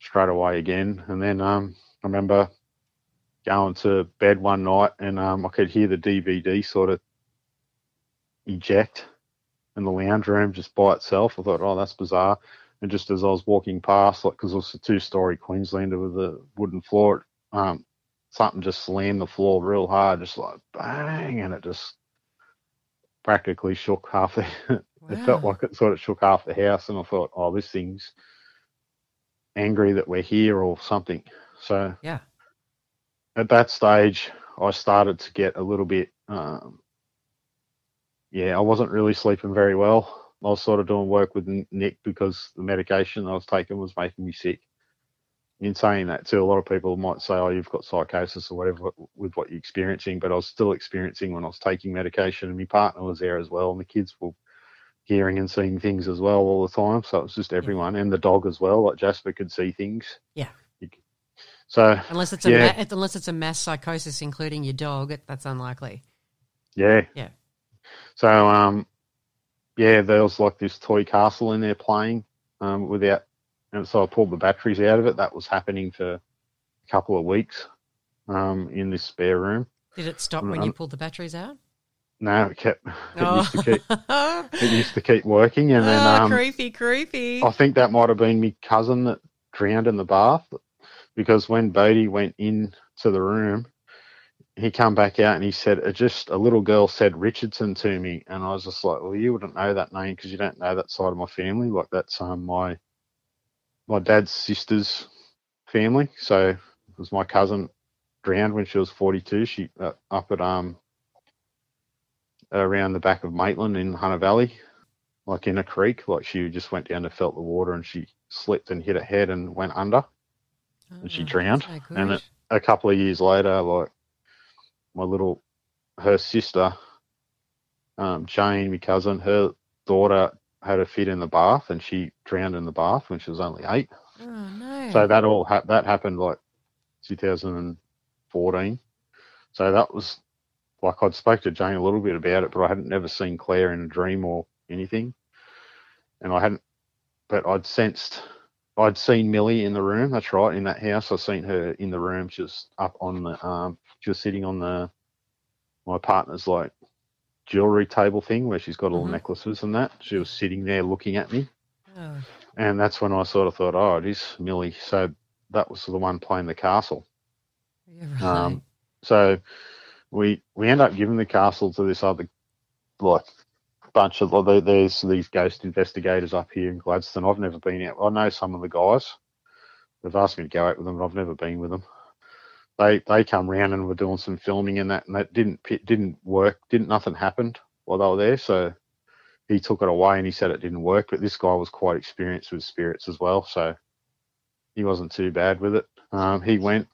[SPEAKER 3] straight away again, and then um, I remember going to bed one night, and um, I could hear the DVD sort of eject in the lounge room just by itself. I thought, oh, that's bizarre. And just as I was walking past, like because it was a two-story Queenslander with a wooden floor, um, something just slammed the floor real hard, just like bang, and it just practically shook half the. Wow. it felt like it sort of shook half the house, and I thought, oh, this thing's angry that we're here or something. So
[SPEAKER 2] Yeah.
[SPEAKER 3] At that stage, I started to get a little bit. Um, yeah, I wasn't really sleeping very well. I was sort of doing work with Nick because the medication I was taking was making me sick. In saying that, too, a lot of people might say, "Oh, you've got psychosis or whatever with what you're experiencing," but I was still experiencing when I was taking medication, and my partner was there as well, and the kids were hearing and seeing things as well all the time. So it was just everyone, and the dog as well. Like Jasper could see things.
[SPEAKER 2] Yeah.
[SPEAKER 3] So
[SPEAKER 2] Unless it's a
[SPEAKER 3] yeah,
[SPEAKER 2] ma- unless it's a mass psychosis, including your dog, that's unlikely.
[SPEAKER 3] yeah,
[SPEAKER 2] Yeah.
[SPEAKER 3] So um, yeah, there was like this toy castle in there playing um, without, and so I pulled the batteries out of it. That was happening for a couple of weeks um, in this spare room.
[SPEAKER 2] Did it stop when you
[SPEAKER 3] Um,
[SPEAKER 2] pulled the batteries out?
[SPEAKER 3] No, it kept. It
[SPEAKER 2] Oh,
[SPEAKER 3] used to keep. It used to keep working, and then
[SPEAKER 2] Oh,
[SPEAKER 3] um,
[SPEAKER 2] creepy, creepy.
[SPEAKER 3] I think that might have been my cousin that drowned in the bath, because when Bodie went in to the room, he come back out and he said, it just a little girl said Richardson to me, and I was just like, well, you wouldn't know that name because you don't know that side of my family. Like that's um my my dad's sister's family, so it was my cousin drowned when she was 42. She uh, up at um around the back of Maitland in Hunter Valley, like in a creek. Like she just went down to felt the water and she slipped and hit her head and went under and she
[SPEAKER 2] Oh,
[SPEAKER 3] drowned.
[SPEAKER 2] no
[SPEAKER 3] And it, a couple of years later, like my little, her sister, um, Jane, my cousin, her daughter had a fit in the bath and she drowned in the bath when she was only eight.
[SPEAKER 2] Oh no.
[SPEAKER 3] So that all ha- that happened like 2014. So that was like I'd spoke to Jane a little bit about it, but I hadn't never seen Claire in a dream or anything, and I hadn't. But I'd sensed, I'd seen Millie in the room. That's right, in that house. I seen her in the room. She was up on the, um, she was sitting on the, my partner's like jewelry table thing where she's got all
[SPEAKER 2] Mhm.
[SPEAKER 3] the necklaces and that. She was sitting there looking at me.
[SPEAKER 2] Oh,
[SPEAKER 3] And that's when I sort of thought, oh, it is Millie. So that was the one playing the castle.
[SPEAKER 2] yeah, right.
[SPEAKER 3] Um, so we we end up giving the castle to this other like bunch of there's these ghost investigators up here in Gladstone. I've never been out. I know some of the guys. They've asked me to go out with them, but I've never been with them. They they come round and were doing some filming and that, and that didn't didn't work. Didn't nothing happened while they were there. So he took it away and he said it didn't work. But this guy was quite experienced with spirits as well, so he wasn't too bad with it. Um, he went.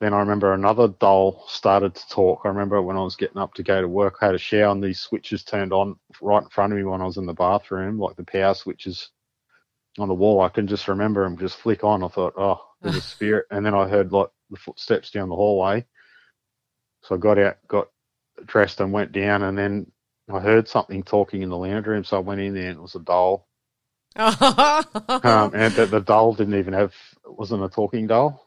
[SPEAKER 3] Then I remember another doll started to talk. I remember when I was getting up to go to work, I had a shower and these switches turned on right in front of me when I was in the bathroom, like the power switches on the wall. I can just remember them just flick on. I thought, oh, there's a spirit. And then I heard like the footsteps down the hallway. So I got out, got dressed and went down and then I heard something talking in the lounge room. So I went in there and it was a doll. Um, and the, the doll didn't even have, it wasn't a talking doll.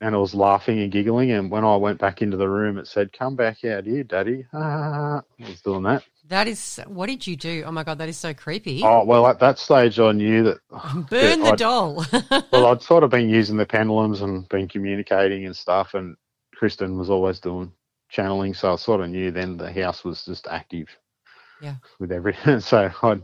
[SPEAKER 3] And it was laughing and giggling. And when I went back into the room, it said, Come back out here, daddy. Ah, it was doing that.
[SPEAKER 2] that is. What did you do? Oh my god, that is so creepy.
[SPEAKER 3] Oh, well, at that stage, I knew that.
[SPEAKER 2] Burn the doll.
[SPEAKER 3] well, I'd sort of been using the pendulums and been communicating and stuff. And Kristen was always doing channeling. So I sort of knew then the house was just active.
[SPEAKER 2] Yeah.
[SPEAKER 3] With everything. So I'd.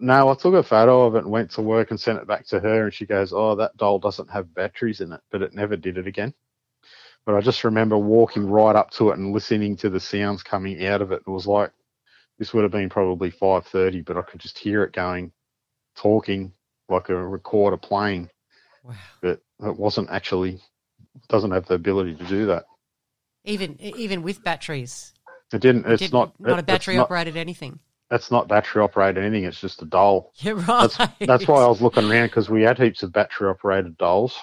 [SPEAKER 3] No, I took a photo of it and went to work and sent it back to her. And she goes, Oh, that doll doesn't have batteries in it. But it never did it again. But I just remember walking right up to it and listening to the sounds coming out of it. It was like, this would have been probably 5.30, but I could just hear it going, talking like a recorder playing.
[SPEAKER 2] wow.
[SPEAKER 3] But it wasn't actually, doesn't have the ability to do that.
[SPEAKER 2] Even even with batteries.
[SPEAKER 3] It didn't,
[SPEAKER 2] It
[SPEAKER 3] it's
[SPEAKER 2] did-
[SPEAKER 3] not,
[SPEAKER 2] not a
[SPEAKER 3] it-
[SPEAKER 2] battery
[SPEAKER 3] it's not,
[SPEAKER 2] operated anything.
[SPEAKER 3] That's not battery operated anything. It's just a doll.
[SPEAKER 2] Yeah, right.
[SPEAKER 3] That's that's why I was looking around because we had heaps of battery operated dolls.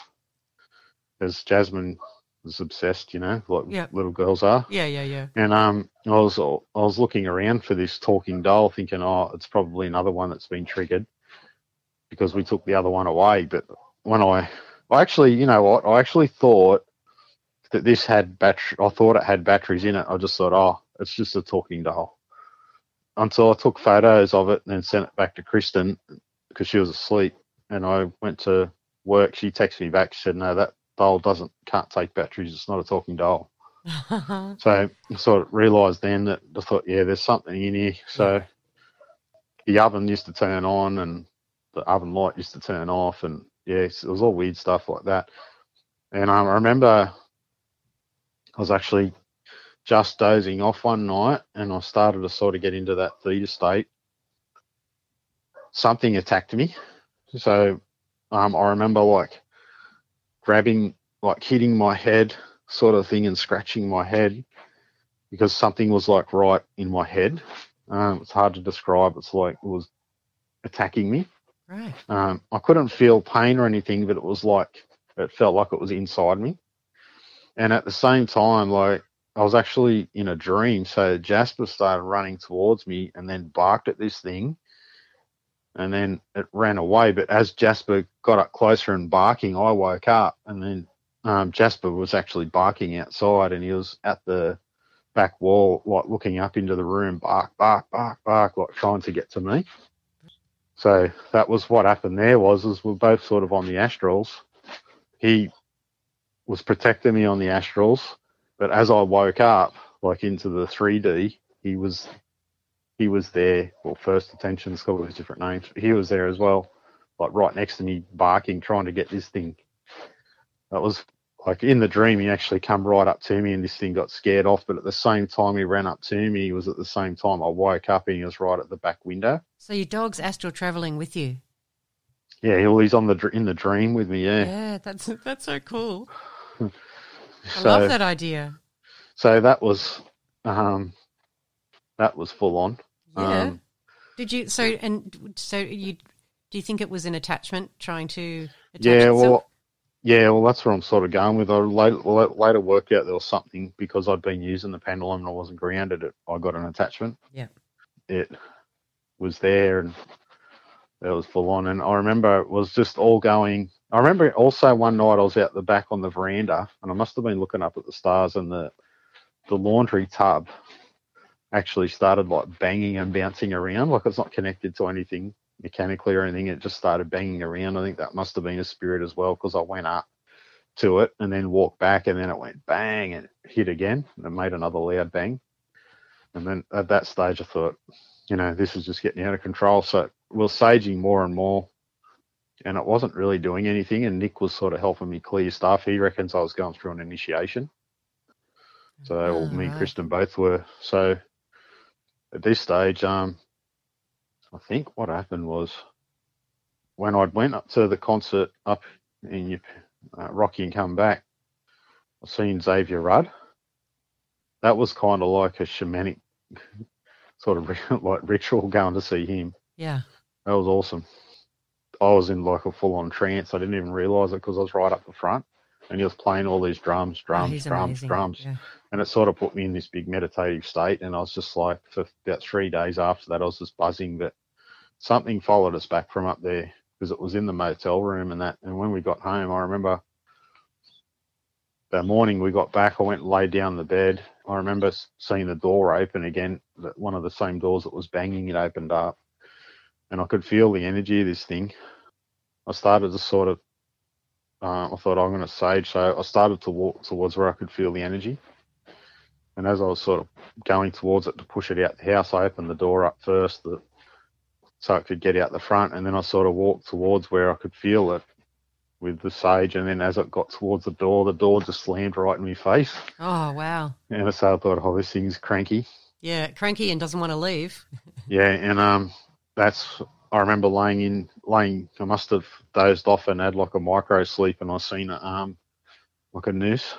[SPEAKER 3] Because Jasmine was obsessed, you know, like
[SPEAKER 2] Yeah.
[SPEAKER 3] little girls are.
[SPEAKER 2] Yeah, yeah, yeah.
[SPEAKER 3] And um, I was I was looking around for this talking doll, thinking, oh, it's probably another one that's been triggered because we took the other one away. But when I, I actually, you know what, I actually thought that this had battery. I thought it had batteries in it. I just thought, oh, it's just a talking doll. Until I took photos of it and then sent it back to Kristen because she was asleep. and I went to work. She texted me back. She said, "No, that doll doesn't can't take batteries. It's not a talking doll." so I sort of realised then that I thought, yeah, there's something in here. So the oven used to turn on and the oven light used to turn off, and yeah, it was all weird stuff like that. And I remember I was actually just dozing off one night, and I started to sort of get into that theta state. Something attacked me, so um, I remember like grabbing, like hitting my head, sort of thing, and scratching my head because something was like right in my head. Um, it's hard to describe. It's like it was attacking me.
[SPEAKER 2] Right.
[SPEAKER 3] Um, I couldn't feel pain or anything, but it was like it felt like it was inside me. And at the same time, like I was actually in a dream. So Jasper started running towards me and then barked at this thing. And then it ran away. But as Jasper got up closer and barking, I woke up. And then um, Jasper was actually barking outside and he was at the back wall, like looking up into the room, bark, bark, bark, bark, like trying to get to me. So that was what happened there was, is we're both sort of on the astrals. He was protecting me on the astrals but as I woke up, like into the 3D, he was he was there. Well, first attention, it's got all these different names. He was there as well, like right next to me, barking, trying to get this thing. That was like in the dream. He actually come right up to me, and this thing got scared off. But at the same time, he ran up to me. It was at the same time I woke up, and he was right at the back window.
[SPEAKER 2] So your dog's astral traveling with you.
[SPEAKER 3] Yeah, he- he's on the in the dream with me. Yeah.
[SPEAKER 2] Yeah, that's that's so cool. I
[SPEAKER 3] So-
[SPEAKER 2] love that idea.
[SPEAKER 3] So that was um, that was full on.
[SPEAKER 2] Yeah.
[SPEAKER 3] Um,
[SPEAKER 2] Did you so and so you do you think it was an attachment trying to attach
[SPEAKER 3] yeah,
[SPEAKER 2] itself?
[SPEAKER 3] well, yeah, well, that's where I'm sort of going with. I later, later worked out there was something because I'd been using the pendulum and I wasn't grounded. It, I got an attachment.
[SPEAKER 2] Yeah.
[SPEAKER 3] It was there and it was full on. And I remember it was just all going. I remember also one night I was out the back on the veranda and I must have been looking up at the stars and the the laundry tub actually started like banging and bouncing around. Like it's not connected to anything mechanically or anything. It just started banging around. I think that must have been a spirit as well because i went up to it and then walked back and then it went bang and hit again and it made another loud bang. And then at that stage i thought you know this is just getting out of control. So we we're saging more and more and it wasn't really doing anything and nick was sort of helping me clear stuff he reckons i was going through an initiation so well, me and Kristen both were. So at this stage, um, I think what happened was when I went up to the concert up in uh, Rocky and come back, I seen Xavier Rudd. That was kind of like a shamanic sort of like ritual going to see him.
[SPEAKER 2] Yeah.
[SPEAKER 3] That was awesome. I was in like a full on trance. I didn't even realize it because I was right up the front and he was playing all these drums,
[SPEAKER 2] Oh,
[SPEAKER 3] drums,
[SPEAKER 2] he's
[SPEAKER 3] drums,
[SPEAKER 2] amazing.
[SPEAKER 3] drums
[SPEAKER 2] Yeah.
[SPEAKER 3] and it sort of put me in this big meditative state and i was just like for about three days after that i was just buzzing that something followed us back from up there because it was in the motel room and that and when we got home i remember the morning we got back i went and laid down in the bed i remember seeing the door open again that one of the same doors that was banging it opened up and i could feel the energy of this thing i started to sort of uh, I thought I'm going to sage, so I started to walk towards where I could feel the energy. And as I was sort of going towards it to push it out the house, I opened the door up first the, so it could get out the front. And then I sort of walked towards where I could feel it with the sage. And then as it got towards the door, the door just slammed right in my face.
[SPEAKER 2] Oh wow.
[SPEAKER 3] And so I thought, oh, this thing's cranky.
[SPEAKER 2] Yeah, cranky and doesn't want to leave.
[SPEAKER 3] Yeah, and um, that's I remember laying in, laying. I must have dozed off and had like a micro sleep, and I seen a um, like a noose.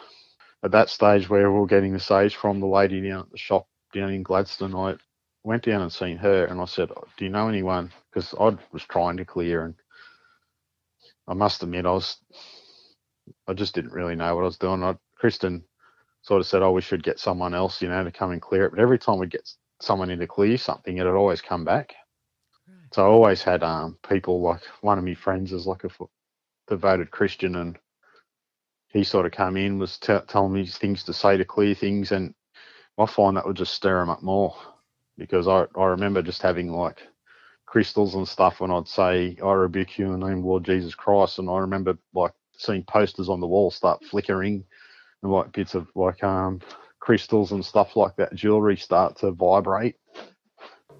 [SPEAKER 3] At that stage where we were getting the sage from the lady down at the shop down in Gladstone, I went down and seen her, and I said, "Do you know anyone?" Because I was trying to clear, and I must admit I was, I just didn't really know what I was doing. I, Kristen sort of said, "Oh, we should get someone else, you know, to come and clear it." But every time we'd get someone in to clear something, it'd always come back. So I always had um, people like one of my friends is like a devoted Christian, and he sort of come in was t- telling me things to say to clear things, and I find that would just stir him up more because I I remember just having like crystals and stuff, and I'd say, "I rebuke you in the name of Lord Jesus Christ." And I remember like seeing posters on the wall start flickering, and like bits of like um crystals and stuff like that, jewelry start to vibrate.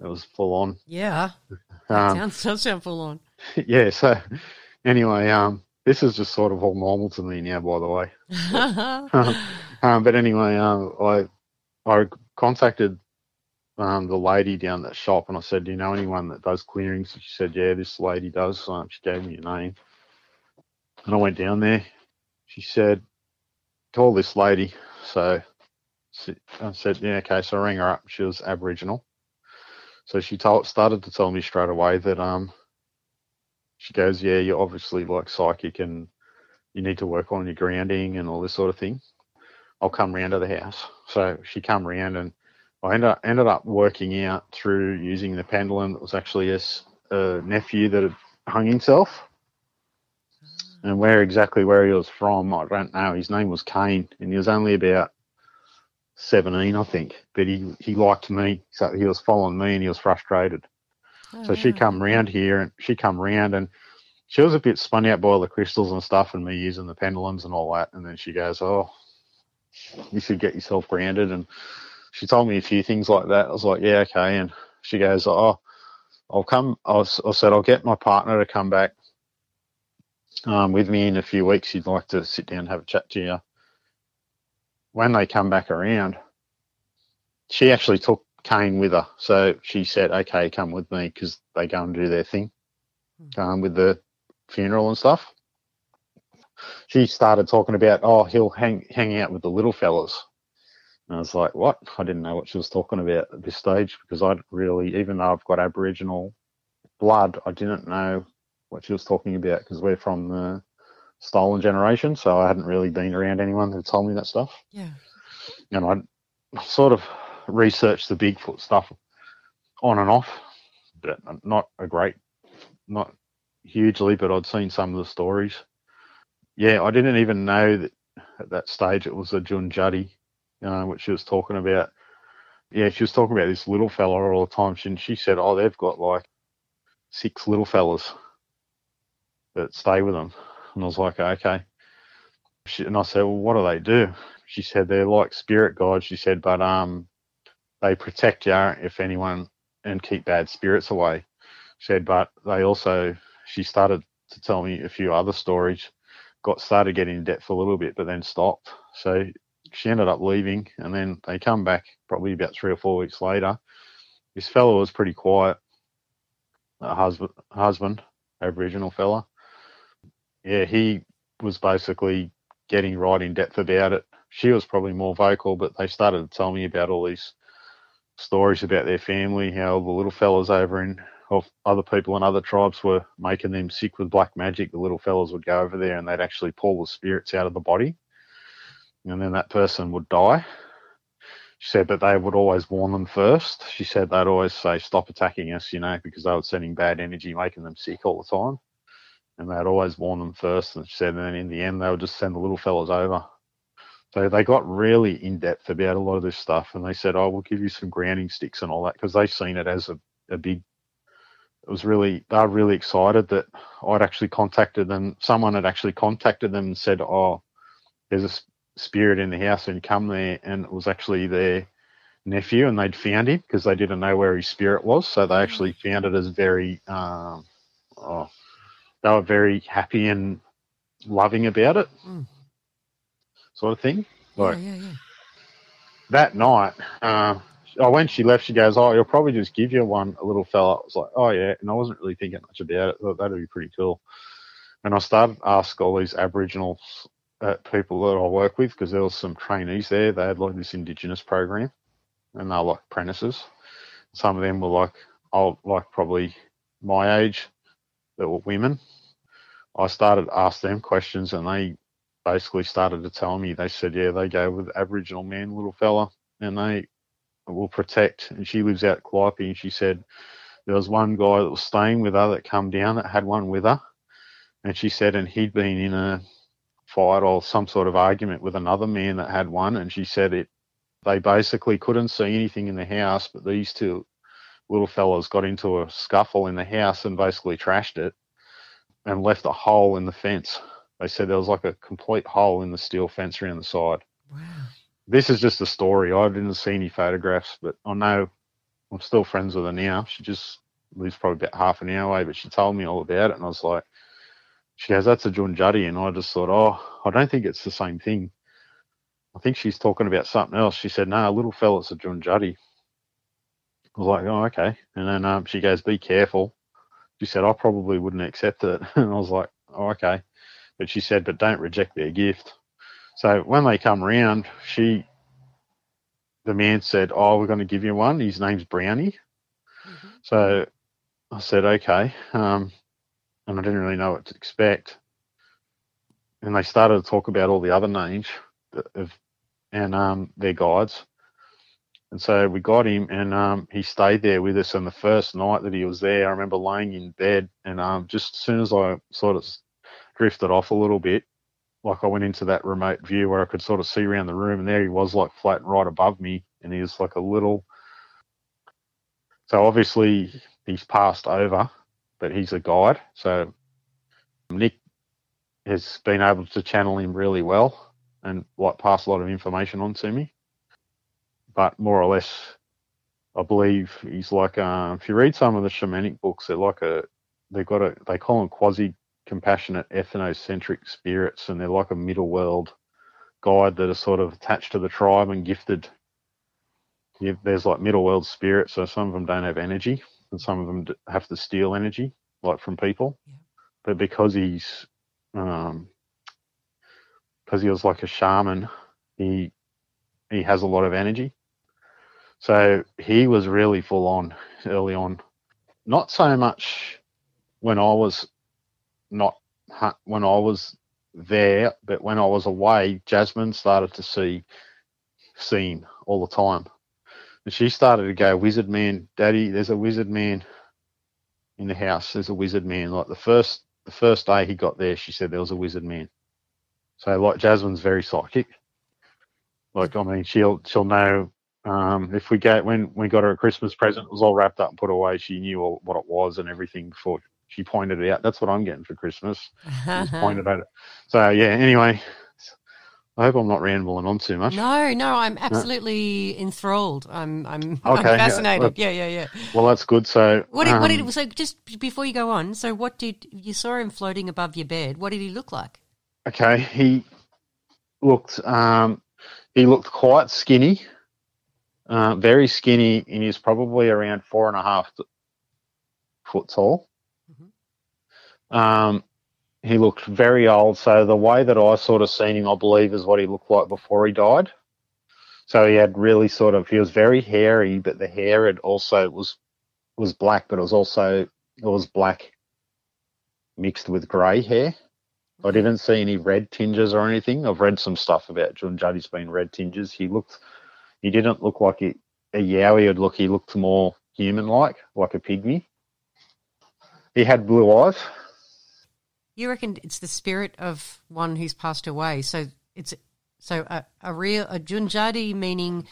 [SPEAKER 3] It was full on.
[SPEAKER 2] Yeah.
[SPEAKER 3] Um,
[SPEAKER 2] sounds does sound full on.
[SPEAKER 3] yeah. So anyway, um, this is just sort of all normal to me now, by the way. um, but anyway, um, I I contacted um, the lady down that shop and I said, Do you know anyone that does clearings? And she said, Yeah, this lady does. Um, she gave me a name. And I went down there. She said, Call this lady. So I said, Yeah, okay. So I rang her up. She was Aboriginal. So she told, started to tell me straight away that um, she goes, Yeah, you're obviously like psychic and you need to work on your grounding and all this sort of thing. I'll come round to the house. So she come round and I ended up, ended up working out through using the pendulum that was actually a, a nephew that had hung himself. And where exactly where he was from, I don't know. His name was Kane, and he was only about seventeen, I think. But he he liked me, so he was following me, and he was frustrated. so she come round here, and she come round, and she was a bit spun out by all the crystals and stuff, and me using the pendulums and all that. And then she goes, "Oh, you should get yourself grounded." And she told me a few things like that. I was like, "Yeah, okay." And she goes, "Oh, I'll come." I, was, I said, "I'll get my partner to come back um, with me in a few weeks. He'd like to sit down and have a chat to you." When they come back around, she actually took Kane with her. So she said, "Okay, come with me," because they go and do their thing um, with the funeral and stuff. She started talking about, "Oh, he'll hang hang out with the little fellas." And I was like, "What?" I didn't know what she was talking about at this stage because I really, even though I've got Aboriginal blood, I didn't know what she was talking about because we're from the stolen generation, so I hadn't really been around anyone who told me that stuff
[SPEAKER 2] Yeah.
[SPEAKER 3] and I sort of researched the Bigfoot stuff on and off, but not a great, not hugely, but I'd seen some of the stories. Yeah, I didn't even know that at that stage it was a Junjadee, you know, which she was talking about. Yeah, she was talking about this little fella all the time. She, she said, oh, they've got like six little fellas that stay with them. And I was like, okay. She, and I said, well, what do they do? She said they're like spirit guides. She said, but um, they protect you if anyone and keep bad spirits away. She said, but they also. She started to tell me a few other stories. Got started getting in depth a little bit, but then stopped. So she ended up leaving, and then they come back probably about three or four weeks later. This fellow was pretty quiet. A husband, husband, Aboriginal fella. Yeah, he was basically getting right in depth about it. She was probably more vocal, but they started to tell me about all these stories about their family, how the little fellas over in of other people in other tribes were making them sick with black magic. The little fellas would go over there and they'd actually pull the spirits out of the body, and then that person would die. She said, but they would always warn them first. She said they'd always say, "Stop attacking us," you know, because they were sending bad energy, making them sick all the time and they'd always warn them first. And she said, and then in the end, they would just send the little fellas over. So they got really in depth about a lot of this stuff, and they said, "Oh, we'll give you some grounding sticks and all that," because they've seen it as a, a big. It was really they were really excited that I'd actually contacted them. Someone had actually contacted them and said, "Oh, there's a spirit in the house," and come there, and it was actually their nephew, and they'd found him because they didn't know where his spirit was, so they actually found it as very. Um, oh, they were very happy and loving about it,
[SPEAKER 2] Mm.
[SPEAKER 3] sort of thing. Like
[SPEAKER 2] yeah, yeah, yeah.
[SPEAKER 3] that night, uh, oh, when she left, she goes, "Oh, he'll probably just give you one, a little fella." I was like, "Oh yeah," and I wasn't really thinking much about it. Thought that'd be pretty cool. And I started to ask all these Aboriginal uh, people that I work with because there was some trainees there. They had like this Indigenous program, and they were like apprentices. Some of them were like old, like probably my age, that were women. I started to ask them questions, and they basically started to tell me. They said, "Yeah, they go with Aboriginal man, little fella, and they will protect." And she lives out Calliope, and she said there was one guy that was staying with her that come down that had one with her, and she said, and he'd been in a fight or some sort of argument with another man that had one, and she said it. They basically couldn't see anything in the house, but these two little fellas got into a scuffle in the house and basically trashed it and left a hole in the fence. They said there was like a complete hole in the steel fence around the side.
[SPEAKER 2] Wow.
[SPEAKER 3] This is just a story. I didn't see any photographs, but I know I'm still friends with her now. She just lives probably about half an hour away, but she told me all about it, and I was like, she goes, "That's a Junjadee," and I just thought, "Oh, I don't think it's the same thing." I think she's talking about something else. She said, "No, little fella's a Junjadee." I was like, "Oh, okay." And then um, she goes, "Be careful." She said, "I probably wouldn't accept it," and I was like, "Oh, okay." But she said, "But don't reject their gift." So when they come around, she, the man said, "Oh, we're going to give you one. His name's Brownie." So I said, "Okay," um, and I didn't really know what to expect. And they started to talk about all the other names of and um, their guides. And so we got him, and um, he stayed there with us. And the first night that he was there, I remember laying in bed, and um, just as soon as I sort of drifted off a little bit, like I went into that remote view where I could sort of see around the room, and there he was, like flat right above me, and he was like a little. So obviously he's passed over, but he's a guide. So Nick has been able to channel him really well and like pass a lot of information on to me. But more or less, I believe he's like um, if you read some of the shamanic books, they're like a they've got a they call them quasi compassionate ethnocentric spirits, and they're like a middle world guide that are sort of attached to the tribe and gifted. Yeah, there's like middle world spirits, so some of them don't have energy, and some of them have to steal energy, like from people. But because he's um, because he was like a shaman, he he has a lot of energy. So he was really full on early on. Not so much when I was not when I was there, but when I was away, Jasmine started to see see him all the time. And she started to go, Wizard man, Daddy, there's a wizard man in the house. There's a wizard man. Like the first the first day he got there, she said there was a wizard man. So like Jasmine's very psychic. Like I mean, she'll she'll know um, if we get when we got her a Christmas present, it was all wrapped up and put away. She knew all, what it was and everything before she pointed it out. That's what I'm getting for Christmas. Pointed at it. So yeah. Anyway, I hope I'm not rambling on too much.
[SPEAKER 2] No, no, I'm absolutely enthralled. I'm, I'm, I'm
[SPEAKER 3] Okay, yeah,
[SPEAKER 2] fascinated. Yeah, yeah, yeah.
[SPEAKER 3] Well, that's good. So
[SPEAKER 2] What did, what
[SPEAKER 3] um,
[SPEAKER 2] did, so just before you go on, so what did you saw him floating above your bed? What did he look like?
[SPEAKER 3] okay, he looked um, he looked quite skinny, uh, very skinny, and he's probably around four and a half foot tall. Um, he looked very old. So the way that I sort of seen him, I believe, is what he looked like before he died. So he had really sort of he was very hairy, but the hair had also was was black, but it was also it was black mixed with grey hair. I didn't see any red tinges or anything. I've read some stuff about Junjadee's been red tinges. He looked, he didn't look like a, a yowie would look. He looked more human-like, like a pygmy. He had blue eyes.
[SPEAKER 2] You reckon it's the spirit of one who's passed away? So it's so a, a real a Junjadee meaning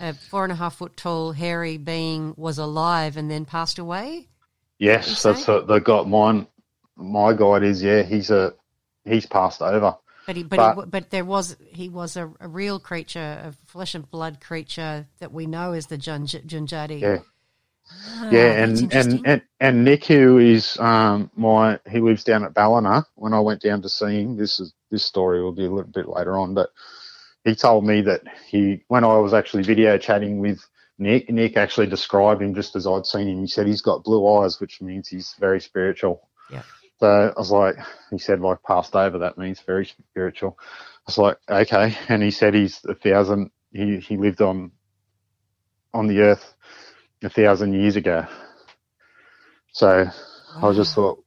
[SPEAKER 2] a four and a half foot tall hairy being was alive and then passed away.
[SPEAKER 3] Yes, that's what they got. Mine, my guide is yeah. He's a, he's passed over.
[SPEAKER 2] But he, but
[SPEAKER 3] But-
[SPEAKER 2] he, but there was he was a, a real creature, a flesh and blood creature that we know as the Junj, Junjadee.
[SPEAKER 3] Yeah.
[SPEAKER 2] Ah,
[SPEAKER 3] yeah, and, and, and, and Nick, who is um, my, he lives down at Ballina. When I went down to see him, this is this story will be a little bit later on, but he told me that he, when I was actually video chatting with Nick, Nick actually described him just as I'd seen him. He said he's got blue eyes, which means he's very spiritual.
[SPEAKER 2] Yeah.
[SPEAKER 3] So I was like, he said like passed over. That means very spiritual. I was like, okay. And he said he's a thousand. He he lived on on the earth a thousand years ago. So I just thought,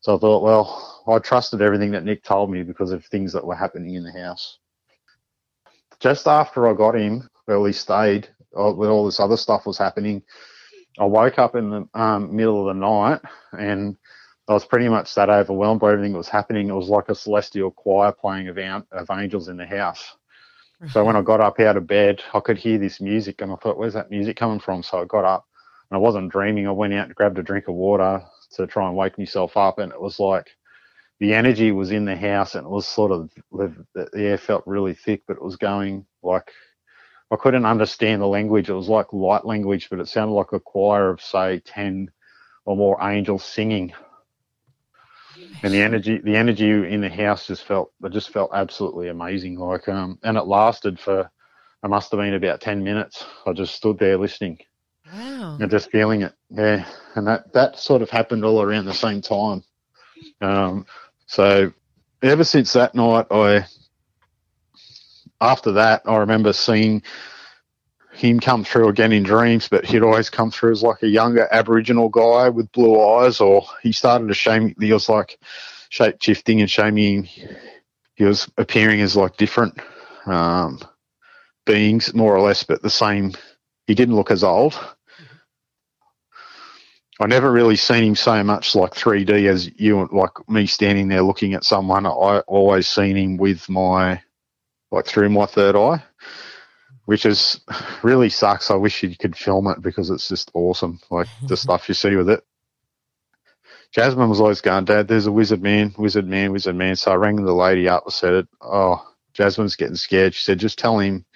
[SPEAKER 3] so I thought, well, I trusted everything that Nick told me because of things that were happening in the house. Just after I got him, well, he stayed uh, when all this other stuff was happening. I woke up in the um, middle of the night and I was pretty much that overwhelmed by everything that was happening. It was like a celestial choir playing of, of angels in the house. So when I got up out of bed, I could hear this music and I thought, where's that music coming from? So I got up And I wasn't dreaming. I went out and grabbed a drink of water to try and wake myself up, and it was like the energy was in the house, and it was sort of the air felt really thick, but it was going like I couldn't understand the language. It was like light language, but it sounded like a choir of say ten or more angels singing. And the energy, the energy in the house just felt, it just felt absolutely amazing. Like, um, and it lasted for, it must have been about ten minutes. I just stood there listening.
[SPEAKER 2] Wow.
[SPEAKER 3] And just feeling it. Yeah. And that, that sort of happened all around the same time. Um, so ever since that night, I, after that, I remember seeing him come through again in dreams, but he'd always come through as like a younger Aboriginal guy with blue eyes, or he started to show me, he was like shape shifting and me he was appearing as like different um, beings, more or less, but the same. He didn't look as old. I never really seen him so much like 3D as you, and like me standing there looking at someone. I always seen him with my, like through my third eye which is really sucks. I wish you could film it because it's just awesome, like the mm-hmm. stuff you see with it. Jasmine was always going, Dad, there's a wizard man, wizard man, wizard man. So I rang the lady up and said, Oh, Jasmine's getting scared. She said, Just tell him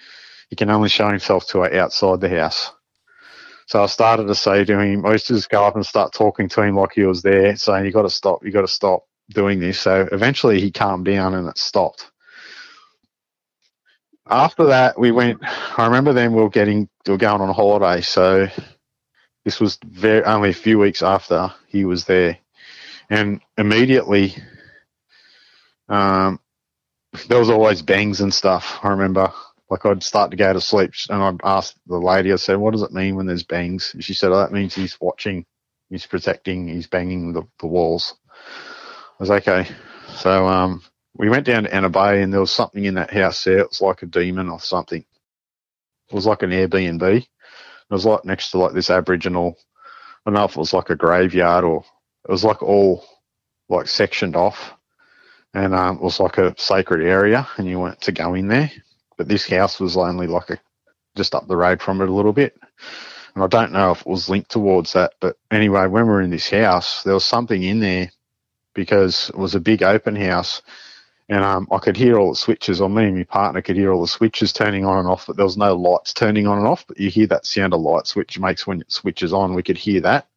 [SPEAKER 3] he can only show himself to her outside the house. So I started to say to him, I used to just go up and start talking to him like he was there, saying, You got to stop, you got to stop doing this. So eventually he calmed down and it stopped after that, we went. I remember then we were getting we were going on holiday, so this was very only a few weeks after he was there, and immediately, um, there was always bangs and stuff. I remember, like I'd start to go to sleep, and I'd ask the lady. I said, "What does it mean when there's bangs?" And she said, "Oh, that means he's watching, he's protecting, he's banging the, the walls." I was okay. So um, we went down to Anna Bay and there was something in that house there. It was like a demon or something. It was like an Airbnb. It was like next to like this Aboriginal. I don't know if it was like a graveyard or it was like all like sectioned off, and um, it was like a sacred area, and you weren't to go in there. But this house was only like a just up the road from it a little bit. And I don't know if it was linked towards that, but anyway, when we were in this house, there was something in there because it was a big open house and um, I could hear all the switches, or me and my partner could hear all the switches turning on and off, but there was no lights turning on and off. But you hear that sound a light switch makes when it switches on. We could hear that.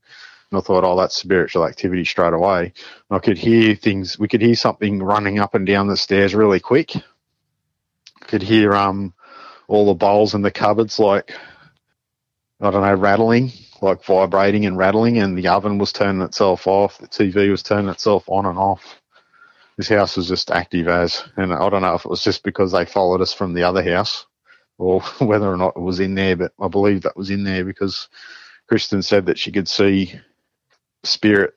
[SPEAKER 3] And I thought, oh, that's spiritual activity straight away. And I could hear things. We could hear something running up and down the stairs really quick. Could hear um, all the bowls in the cupboards, like I don't know, rattling, like vibrating and rattling, and the oven was turning itself off. The TV was turning itself on and off this house was just active as, and I don't know if it was just because they followed us from the other house or whether or not it was in there, but I believe that was in there because Kristen said that she could see spirit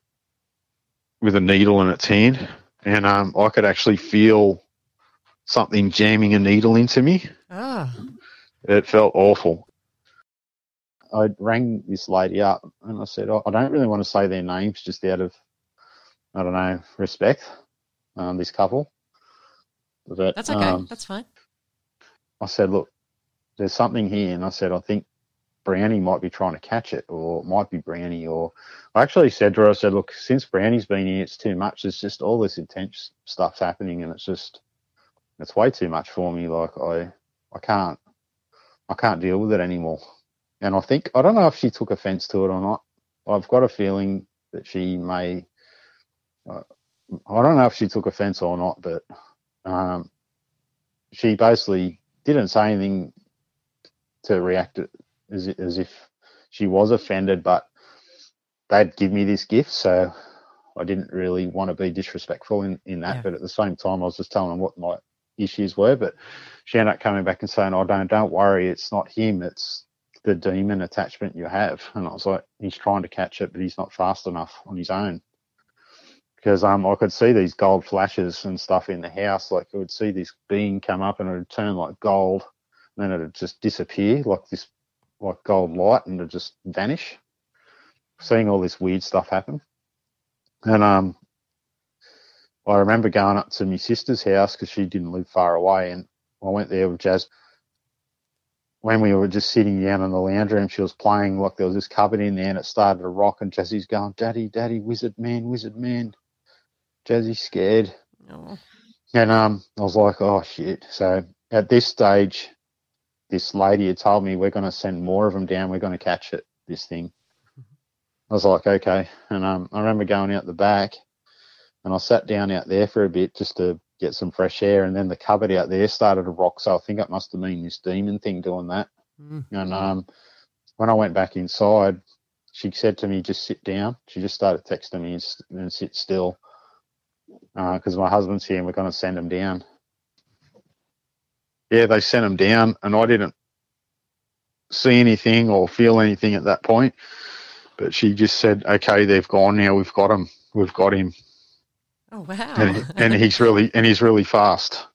[SPEAKER 3] with a needle in its hand, and um, I could actually feel something jamming a needle into me.
[SPEAKER 2] Ah.
[SPEAKER 3] It felt awful. I rang this lady up and I said, oh, I don't really want to say their names just out of, I don't know, respect um, this couple.
[SPEAKER 2] But, That's okay. Um, That's fine.
[SPEAKER 3] I said, look, there's something here, and I said, I think Brownie might be trying to catch it, or it might be Brownie, or I actually said to her, I said, look, since Brownie's been here, it's too much. There's just all this intense stuff's happening, and it's just, it's way too much for me. Like I, I can't, I can't deal with it anymore. And I think I don't know if she took offence to it or not. I've got a feeling that she may. Uh, I don't know if she took offence or not, but um, she basically didn't say anything to react as, as if she was offended, but they'd give me this gift, so I didn't really want to be disrespectful in, in that. Yeah. But at the same time, I was just telling them what my issues were. But she ended up coming back and saying, "Oh, don't don't worry, it's not him, it's the demon attachment you have." And I was like, "He's trying to catch it, but he's not fast enough on his own." Because um, I could see these gold flashes and stuff in the house. Like I would see this being come up and it would turn like gold, and then it would just disappear like this, like gold light, and it would just vanish. Seeing all this weird stuff happen, and um, I remember going up to my sister's house because she didn't live far away, and I went there with Jazz. when we were just sitting down in the lounge room, she was playing like there was this cupboard in there and it started to rock and Jesse's going, Daddy, Daddy, wizard man, wizard man. Jesse's scared.
[SPEAKER 2] Oh.
[SPEAKER 3] And um, I was like, oh shit. So at this stage, this lady had told me we're going to send more of them down. We're going to catch it. This thing. I was like, okay. And um, I remember going out the back, and I sat down out there for a bit just to get some fresh air. And then the cupboard out there started to rock. So I think it must have been this demon thing doing that.
[SPEAKER 2] Mm.
[SPEAKER 3] And um, when I went back inside, she said to me, just sit down. She just started texting me and sit still Uh, because my husband's here and we're going to send him down. Yeah, they sent him down, and I didn't see anything or feel anything at that point. But she just said, "Okay, they've gone now. We've got him. We've got him,
[SPEAKER 2] Oh wow!
[SPEAKER 3] and, and he's really and he's really fast."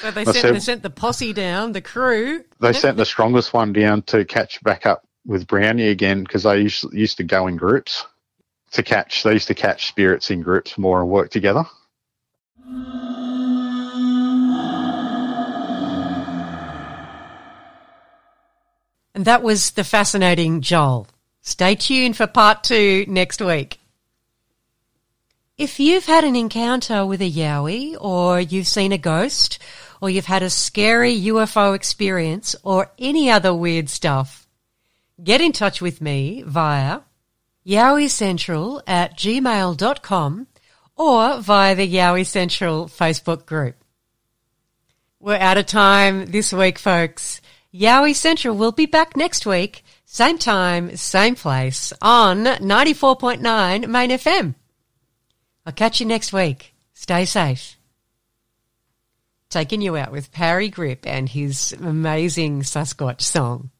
[SPEAKER 2] so they sent,
[SPEAKER 3] said-
[SPEAKER 2] they sent the posse down, the crew.
[SPEAKER 3] They sent the strongest one down to catch back up with Brownie again because they used, used to go in groups to catch. They used to catch spirits in groups more and work together.
[SPEAKER 2] And that was the fascinating Joel. Stay tuned for part two next week. If you've had an encounter with a Yowie, or you've seen a ghost, or you've had a scary UFO experience, or any other weird stuff, get in touch with me via yowiecentral at gmail.com or via the Yowie Central Facebook group. We're out of time this week, folks. Yowie Central will be back next week, same time, same place, on 94.9 Main FM. I'll catch you next week. Stay safe. Taking you out with Parry Gripp and his amazing Sasquatch song.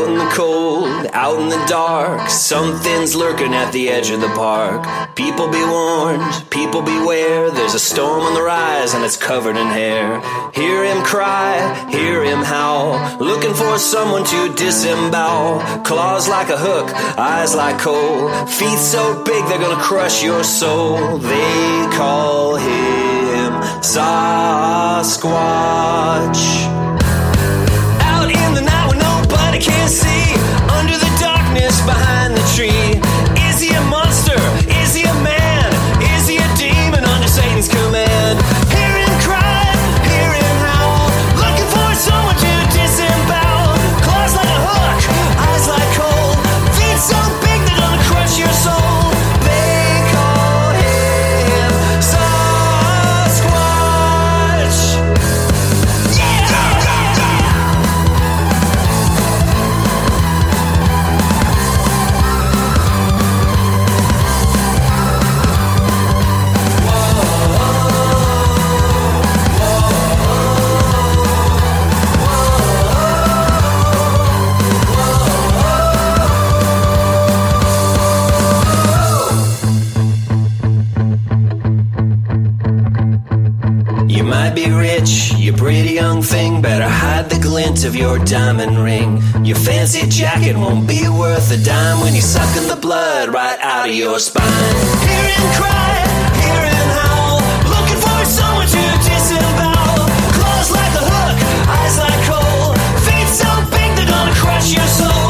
[SPEAKER 1] Out in the cold, out in the dark, something's lurking at the edge of the park. People be warned, people beware, there's a storm on the rise and it's covered in hair. Hear him cry, hear him howl, looking for someone to disembowel. Claws like a hook, eyes like coal, feet so big they're gonna crush your soul. They call him Sasquatch. Nobody can see, under the darkness behind might be rich, you pretty young thing. Better hide the glint of your diamond ring. Your fancy jacket won't be worth a dime when you're sucking the blood right out of your spine. Hear him cry, hear him howl, looking for someone to disembowel. Claws like a hook, eyes like coal, feet so big they're gonna crush your soul.